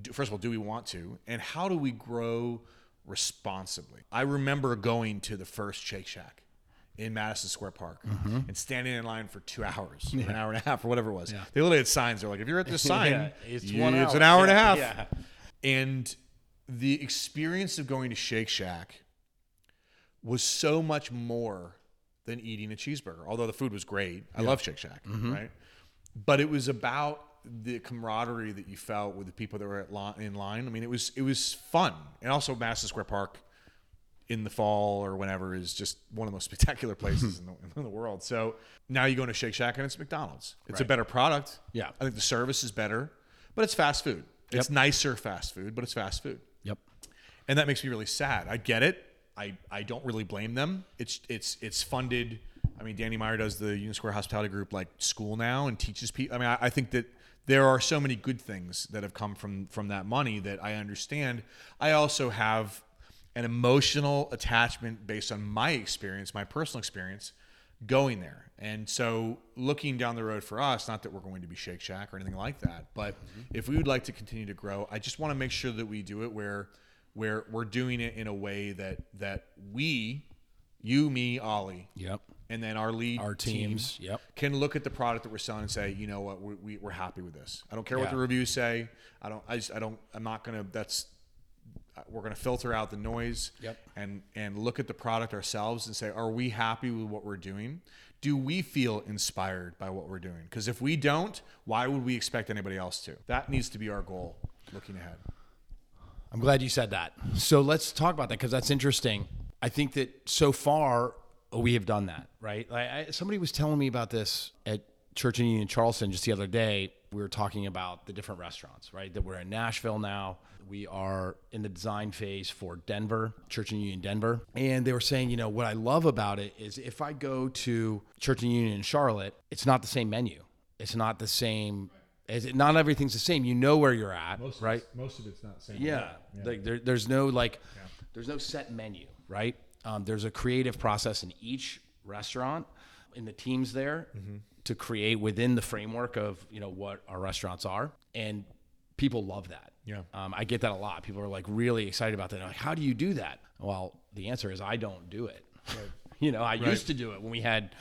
[SPEAKER 2] do, first of all, do we want to, and how do we grow responsibly? I remember going to the first Shake Shack in Madison Square Park and standing in line for two hours, or an hour and a half, or whatever it was.
[SPEAKER 1] Yeah.
[SPEAKER 2] They literally had signs. They're like, if you're at this sign,
[SPEAKER 1] Yeah, it's
[SPEAKER 2] you-
[SPEAKER 1] one
[SPEAKER 2] it's an hour and a half.
[SPEAKER 1] yeah.
[SPEAKER 2] And the experience of going to Shake Shack was so much more than eating a cheeseburger. Although the food was great, I love Shake Shack,
[SPEAKER 1] Mm-hmm.
[SPEAKER 2] right? But it was about the camaraderie that you felt with the people that were li- in line. I mean, it was it was fun, and also Madison Square Park in the fall or whenever is just one of the most spectacular places in, the, in the world. So now you go into Shake Shack and it's McDonald's. It's a better product.
[SPEAKER 1] Yeah.
[SPEAKER 2] I think the service is better, but it's fast food. It's nicer fast food, but it's fast food
[SPEAKER 1] Yep.
[SPEAKER 2] and that makes me really sad. I get it. I, I don't really blame them. It's it's it's funded. I mean, Danny Meyer does the Union Square Hospitality Group like school now and teaches people. I mean, I, I think that there are so many good things that have come from from that money that I understand. I also have an emotional attachment based on my experience, my personal experience, going there. And so, looking down the road for us, not that we're going to be Shake Shack or anything like that, but mm-hmm. if we would like to continue to grow, I just want to make sure that we do it where where we're doing it in a way that that we, you, me, Ollie,
[SPEAKER 1] Yep.
[SPEAKER 2] and then our lead
[SPEAKER 1] Our
[SPEAKER 2] team
[SPEAKER 1] teams. Yep.
[SPEAKER 2] can look at the product that we're selling and say, you know what, we, we, we're happy with this. I don't care what the reviews say. I don't. I just. I don't. I'm not gonna. That's. Uh, we're gonna filter out the noise.
[SPEAKER 1] Yep.
[SPEAKER 2] And and look at the product ourselves and say, are we happy with what we're doing? Do we feel inspired by what we're doing? Because if we don't, why would we expect anybody else to? That needs to be our goal looking ahead.
[SPEAKER 1] I'm glad you said that. So let's talk about that because that's interesting. I think that so far we have done that, right? Like I, somebody was telling me about this at Church and Union Charleston just the other day. We were talking about the different restaurants, right? That we're in Nashville now. We are in the design phase for Denver, Church and Union Denver. And they were saying, you know, what I love about it is if I go to Church and Union in Charlotte, it's not the same menu It's not the same. It's, not everything's the same. You know where you're at,
[SPEAKER 2] Most
[SPEAKER 1] right?
[SPEAKER 2] Of most of it's not the same.
[SPEAKER 1] Yeah. Like there, there's no like, there's no set menu, right? Um, there's a creative process in each restaurant, in the teams there, to create within the framework of you know what our restaurants are, and people love that.
[SPEAKER 2] Yeah.
[SPEAKER 1] Um, I get that a lot. People are like really excited about that. Like, how do you do that? Well, the answer is I don't do it. you know, I used to do it when we had,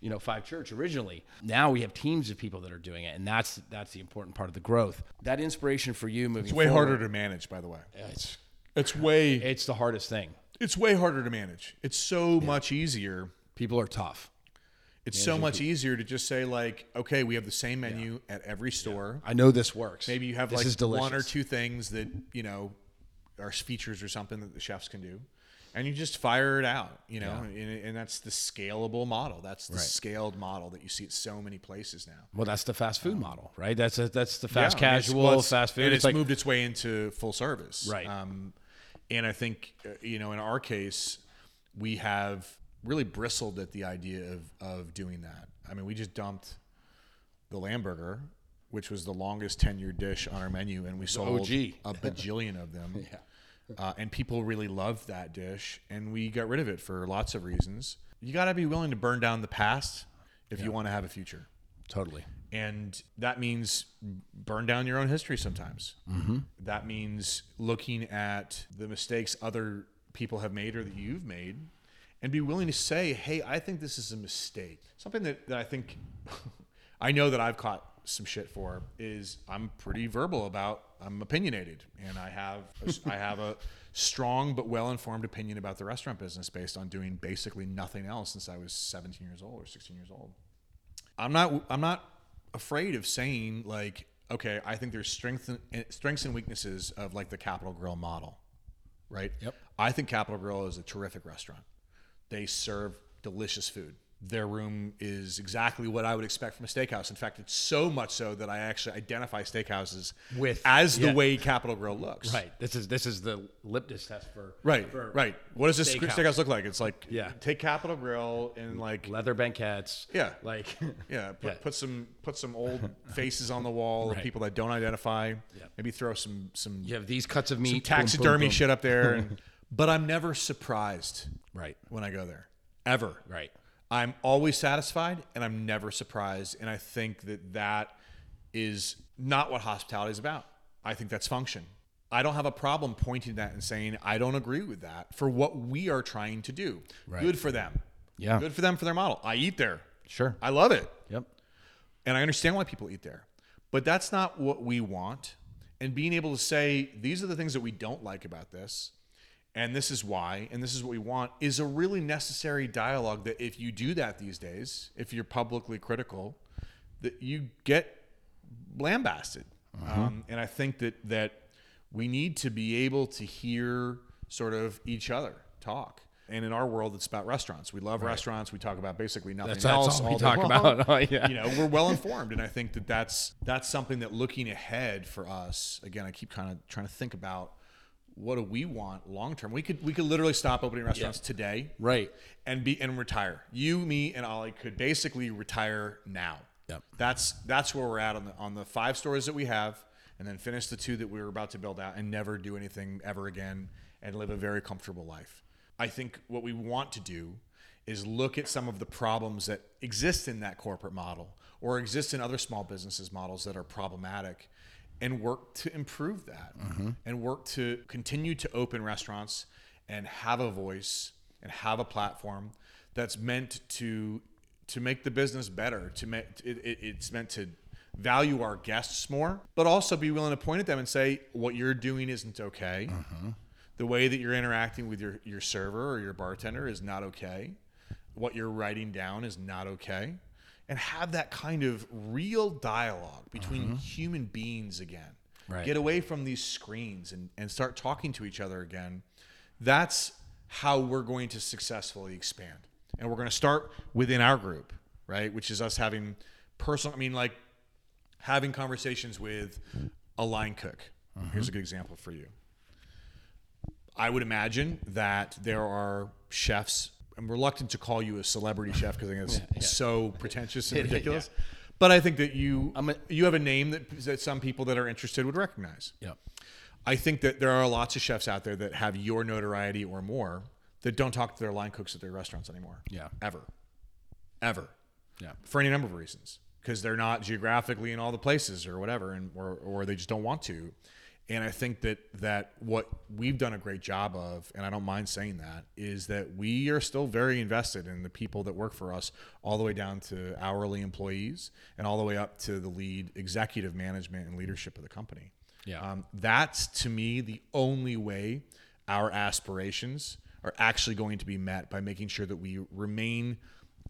[SPEAKER 1] you know, Five Church originally. Now we have teams of people that are doing it, and that's that's the important part of the growth. That inspiration for you moving
[SPEAKER 2] It's way
[SPEAKER 1] forward,
[SPEAKER 2] harder to manage, by the way.
[SPEAKER 1] It's
[SPEAKER 2] It's way
[SPEAKER 1] it's the hardest thing.
[SPEAKER 2] it's way harder to manage. It's so much easier.
[SPEAKER 1] People are tough.
[SPEAKER 2] It's so much easier to just say like, okay, we have the same menu at every store.
[SPEAKER 1] I know this works.
[SPEAKER 2] Maybe you have
[SPEAKER 1] this
[SPEAKER 2] like
[SPEAKER 1] is delicious.
[SPEAKER 2] one or two things that you know are features or something that the chefs can do, and you just fire it out. You know, and, and that's the scalable model. That's the
[SPEAKER 1] Right.
[SPEAKER 2] scaled model that you see at so many places now.
[SPEAKER 1] Well, that's the fast food model, right? That's a, that's the fast
[SPEAKER 2] Yeah, it's-
[SPEAKER 1] casual
[SPEAKER 2] well, it's-
[SPEAKER 1] fast food.
[SPEAKER 2] and
[SPEAKER 1] It's,
[SPEAKER 2] it's,
[SPEAKER 1] like
[SPEAKER 2] moved its way into full service,
[SPEAKER 1] Right.
[SPEAKER 2] Um, and I think uh, you know, in our case, we have really bristled at the idea of of doing that. I mean, we just dumped the lamb burger, which was the longest tenured dish on our menu, and we sold
[SPEAKER 1] OG.
[SPEAKER 2] a bajillion of them. Uh, and people really loved that dish, and we got rid of it for lots of reasons. You got to be willing to burn down the past if you want to have a future
[SPEAKER 1] totally.
[SPEAKER 2] and that means burn down your own history sometimes. Mm-hmm. That means looking at the mistakes other people have made or that you've made, and be willing to say, "Hey, I think this is a mistake." Something that, that I think I know that I've caught some shit for is I'm pretty verbal about. I'm opinionated, and I have a, I have a strong but well informed opinion about the restaurant business based on doing basically nothing else since I was 17 years old or 16 years old. I'm not I'm not afraid of saying like, okay, I think there's strength and, eh, strengths and weaknesses of like the Capital Grille model, right?
[SPEAKER 1] Yep.
[SPEAKER 2] I think Capital Grille is a terrific restaurant. They serve delicious food. Their room is exactly what I would expect from a steakhouse. In fact, it's so much so that I actually identify steakhouses
[SPEAKER 1] With-
[SPEAKER 2] as the
[SPEAKER 1] yeah.
[SPEAKER 2] way Capital Grille looks.
[SPEAKER 1] Right. This is this is the litmus test for
[SPEAKER 2] Right,
[SPEAKER 1] for
[SPEAKER 2] right. What does this
[SPEAKER 1] steakhouse.
[SPEAKER 2] steakhouse, look like? It's like
[SPEAKER 1] Yeah.
[SPEAKER 2] take Capital Grille and like
[SPEAKER 1] leather banquettes.
[SPEAKER 2] Yeah.
[SPEAKER 1] Like
[SPEAKER 2] Yeah, put,
[SPEAKER 1] Yeah.
[SPEAKER 2] put some put some old faces on the wall of people that don't identify. Yeah. Maybe throw some some,
[SPEAKER 1] you have these cuts of meat.
[SPEAKER 2] some
[SPEAKER 1] boom,
[SPEAKER 2] taxidermy
[SPEAKER 1] boom, boom.
[SPEAKER 2] shit up there. And, but I'm never surprised
[SPEAKER 1] Right.
[SPEAKER 2] when I go there, ever.
[SPEAKER 1] Right.
[SPEAKER 2] I'm always satisfied, and I'm never surprised. And I think that that is not what hospitality is about. I think that's function. I don't have a problem pointing that and saying I don't agree with that for what we are trying to do.
[SPEAKER 1] Right.
[SPEAKER 2] Good for them.
[SPEAKER 1] Yeah.
[SPEAKER 2] Good for them for their model. I eat there.
[SPEAKER 1] Sure.
[SPEAKER 2] I love it.
[SPEAKER 1] Yep.
[SPEAKER 2] And I understand why people eat there. But that's not what we want. And being able to say, these are the things that we don't like about this, and this is why, and this is what we want, is a really necessary dialogue that if you do that these days, if you're publicly critical, that you get lambasted. Um, and I think that that we need to be able to hear sort of each other talk. And in our world, it's about restaurants. We love restaurants. We talk about basically nothing
[SPEAKER 1] That's, that's
[SPEAKER 2] else.
[SPEAKER 1] all we talk
[SPEAKER 2] long
[SPEAKER 1] about. Oh, yeah.
[SPEAKER 2] you know we're well informed and i think that that's that's something that looking ahead for us again i keep kind of trying to think about what do we want long term? We could we could literally stop opening restaurants today
[SPEAKER 1] Right.
[SPEAKER 2] and be and retire. You me and ollie could basically retire now.
[SPEAKER 1] Yep.
[SPEAKER 2] that's that's where we're at on the on the five stores that we have and then finish the two that we were about to build out and never do anything ever again and live a very comfortable life. I think what we want to do is look at some of the problems that exist in that corporate model or exist in other small businesses models that are problematic and work to improve that mm-hmm. and work to continue to open restaurants and have a voice and have a platform that's meant to to make the business better to make it, it, it's meant to value our guests more but also be willing to point at them and say what you're doing isn't okay. Mm-hmm. The way that you're interacting with your, your server or your bartender is not okay. What you're writing down is not okay and have that kind of real dialogue between mm-hmm. human beings again.
[SPEAKER 1] Right.
[SPEAKER 2] get away from these screens and, and start talking to each other again. That's how we're going to successfully expand. And we're going to start within our group right? Which is us having personal i mean like having conversations with a line cook. Mm-hmm. Here's a good example for you. I would imagine that there are chefs. I'm reluctant to call you a celebrity chef because I think it's so pretentious and ridiculous. But I think that you
[SPEAKER 1] I'm a-
[SPEAKER 2] you have a name that, that some people that are interested would recognize.
[SPEAKER 1] Yep.
[SPEAKER 2] I think that there are lots of chefs out there that have your notoriety or more that don't talk to their line cooks at their restaurants anymore.
[SPEAKER 1] Yeah.
[SPEAKER 2] Ever. Ever.
[SPEAKER 1] Yeah.
[SPEAKER 2] For any number of reasons. Because they're not geographically in all the places or whatever, and or, or they just don't want to. And I think that that what we've done a great job of, and I don't mind saying that, is that we are still very invested in the people that work for us, all the way down to hourly employees and all the way up to the lead executive management and leadership of the company.
[SPEAKER 1] Yeah.
[SPEAKER 2] Um, that's to me the only way our aspirations are actually going to be met by making sure that we remain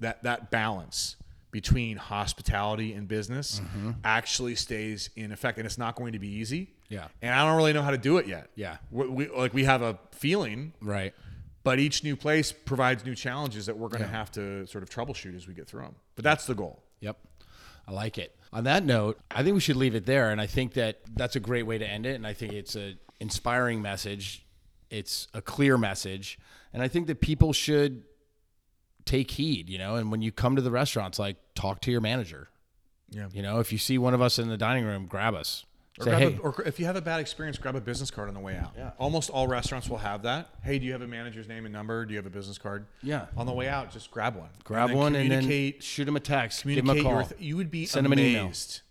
[SPEAKER 2] that that balance between hospitality and business
[SPEAKER 1] Mm-hmm.
[SPEAKER 2] actually stays in effect, and it's not going to be easy.
[SPEAKER 1] Yeah.
[SPEAKER 2] and I don't really know how to do it yet.
[SPEAKER 1] Yeah.
[SPEAKER 2] we, we like we have a feeling,
[SPEAKER 1] Right.
[SPEAKER 2] but each new place provides new challenges that we're going to have to sort of troubleshoot as we get through them. But that's the goal.
[SPEAKER 1] Yep. I like it. On that note, I think we should leave it there. And I think that that's a great way to end it. And I think it's a inspiring message. It's a clear message. And I think that people should take heed, you know, and when you come to the restaurants, like talk to your manager.
[SPEAKER 2] Yeah.
[SPEAKER 1] You know, if you see one of us in the dining room, grab us.
[SPEAKER 2] Or,
[SPEAKER 1] Say,
[SPEAKER 2] grab
[SPEAKER 1] hey,
[SPEAKER 2] a, or if you have a bad experience, grab a business card on the way out.
[SPEAKER 1] Yeah.
[SPEAKER 2] Almost all restaurants will have that. Hey, do you have a manager's name and number? Do you have a business card?
[SPEAKER 1] Yeah.
[SPEAKER 2] On the way out, just grab one.
[SPEAKER 1] grab
[SPEAKER 2] then
[SPEAKER 1] one and then shoot them a text. Give him a call.
[SPEAKER 2] Th- you would be
[SPEAKER 1] Send 'em an email.
[SPEAKER 2] amazed.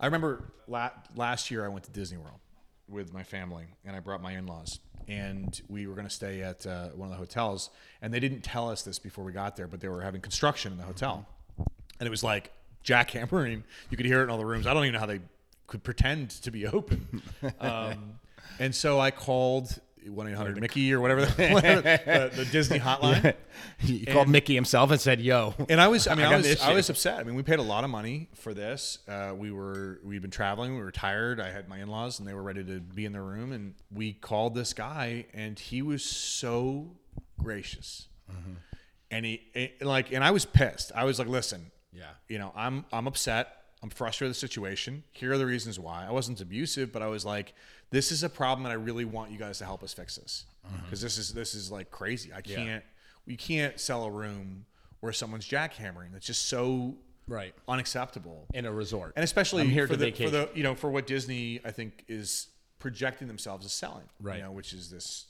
[SPEAKER 2] I remember la- last year I went to Disney World with my family, and I brought my in-laws, and we were going to stay at uh, one of the hotels, and they didn't tell us this before we got there, but they were having construction in the hotel, and it was like jackhammering. You could hear it in all the rooms. I don't even know how they could pretend to be open. Um, and so I called one eight hundred Mickey or whatever, the, whatever the, the Disney hotline.
[SPEAKER 1] he called Mickey himself and said, "Yo."
[SPEAKER 2] And I was, I mean,
[SPEAKER 1] I
[SPEAKER 2] I, was, I was upset. I mean, we paid a lot of money for this. Uh, we were, we'd been traveling. We were tired. I had my in-laws, and they were ready to be in their room. And we called this guy, and he was so gracious.
[SPEAKER 1] Mm-hmm.
[SPEAKER 2] And he, it- like, and I was pissed. I was like, listen,
[SPEAKER 1] Yeah.
[SPEAKER 2] you know, I'm, I'm upset. I'm frustrated with the situation. Here are the reasons why. I wasn't abusive, but I was like, this is a problem, and I really want you guys to help us fix this
[SPEAKER 1] Mm-hmm.
[SPEAKER 2] because this is, this is like crazy. I can't, we can't sell a room where someone's jackhammering. That's just so
[SPEAKER 1] Right.
[SPEAKER 2] unacceptable.
[SPEAKER 1] In a resort.
[SPEAKER 2] And especially
[SPEAKER 1] I'm here
[SPEAKER 2] for,
[SPEAKER 1] to
[SPEAKER 2] the,
[SPEAKER 1] vacation.
[SPEAKER 2] for the you know for what Disney I think is projecting themselves as selling,
[SPEAKER 1] Right.
[SPEAKER 2] You know, which is this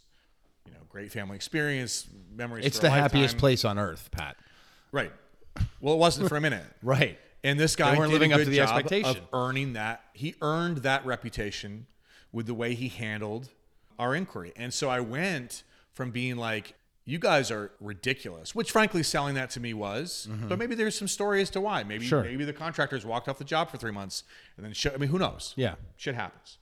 [SPEAKER 2] you know great family experience, memories.
[SPEAKER 1] It's the happiest place on earth, Pat.
[SPEAKER 2] right? Well, it wasn't for a minute,
[SPEAKER 1] Right.
[SPEAKER 2] And this guy
[SPEAKER 1] weren't living
[SPEAKER 2] a
[SPEAKER 1] up to the
[SPEAKER 2] job
[SPEAKER 1] expectation.
[SPEAKER 2] of earning that. He earned that reputation with the way he handled our inquiry, and so I went from being like. You guys are ridiculous, which frankly, selling that to me was. But maybe there's some story as to why. Maybe
[SPEAKER 1] Mm-hmm. Sure.
[SPEAKER 2] maybe the contractors walked off the job for three months and then. I mean, who knows?
[SPEAKER 1] Yeah.
[SPEAKER 2] shit happens.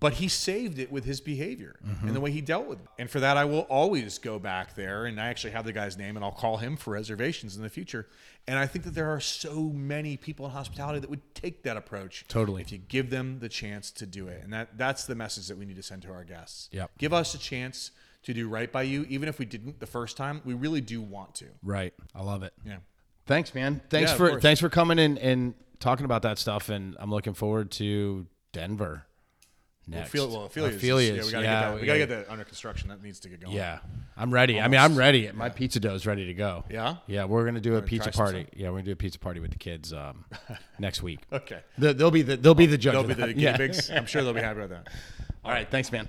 [SPEAKER 2] But he saved it with his behavior
[SPEAKER 1] Mm-hmm.
[SPEAKER 2] and the way he dealt with it. And for that, I will always go back there. And I actually have the guy's name and I'll call him for reservations in the future. And I think that there are so many people in hospitality that would take that approach.
[SPEAKER 1] Totally.
[SPEAKER 2] If you give them the chance to do it. And that, that's the message that we need to send to our guests.
[SPEAKER 1] Yep.
[SPEAKER 2] Give us a chance to do right by you. Even if we didn't the first time, we really do want to.
[SPEAKER 1] Right. I love it.
[SPEAKER 2] Yeah.
[SPEAKER 1] Thanks, man. Thanks
[SPEAKER 2] Yeah,
[SPEAKER 1] for thanks for coming in and talking about that stuff. And I'm looking forward to Denver next.
[SPEAKER 2] Feel, well, Ophelia's.
[SPEAKER 1] Ophelia's,
[SPEAKER 2] Yeah, we gotta
[SPEAKER 1] yeah,
[SPEAKER 2] get that. We,
[SPEAKER 1] we
[SPEAKER 2] gotta
[SPEAKER 1] gotta-
[SPEAKER 2] get that under construction. That needs to get going.
[SPEAKER 1] Yeah, I'm ready. I mean, I'm ready. My pizza dough is ready to go.
[SPEAKER 2] Yeah?
[SPEAKER 1] Yeah, we're gonna do a
[SPEAKER 2] Wanna
[SPEAKER 1] pizza party. Yeah, we're gonna do a pizza party with the kids um, next week.
[SPEAKER 2] Okay.
[SPEAKER 1] The- They'll be the they'll be the judge.
[SPEAKER 2] They'll be the guinea
[SPEAKER 1] Yeah.
[SPEAKER 2] pigs. I'm sure they'll be happy about that.
[SPEAKER 1] All right. Thanks, man.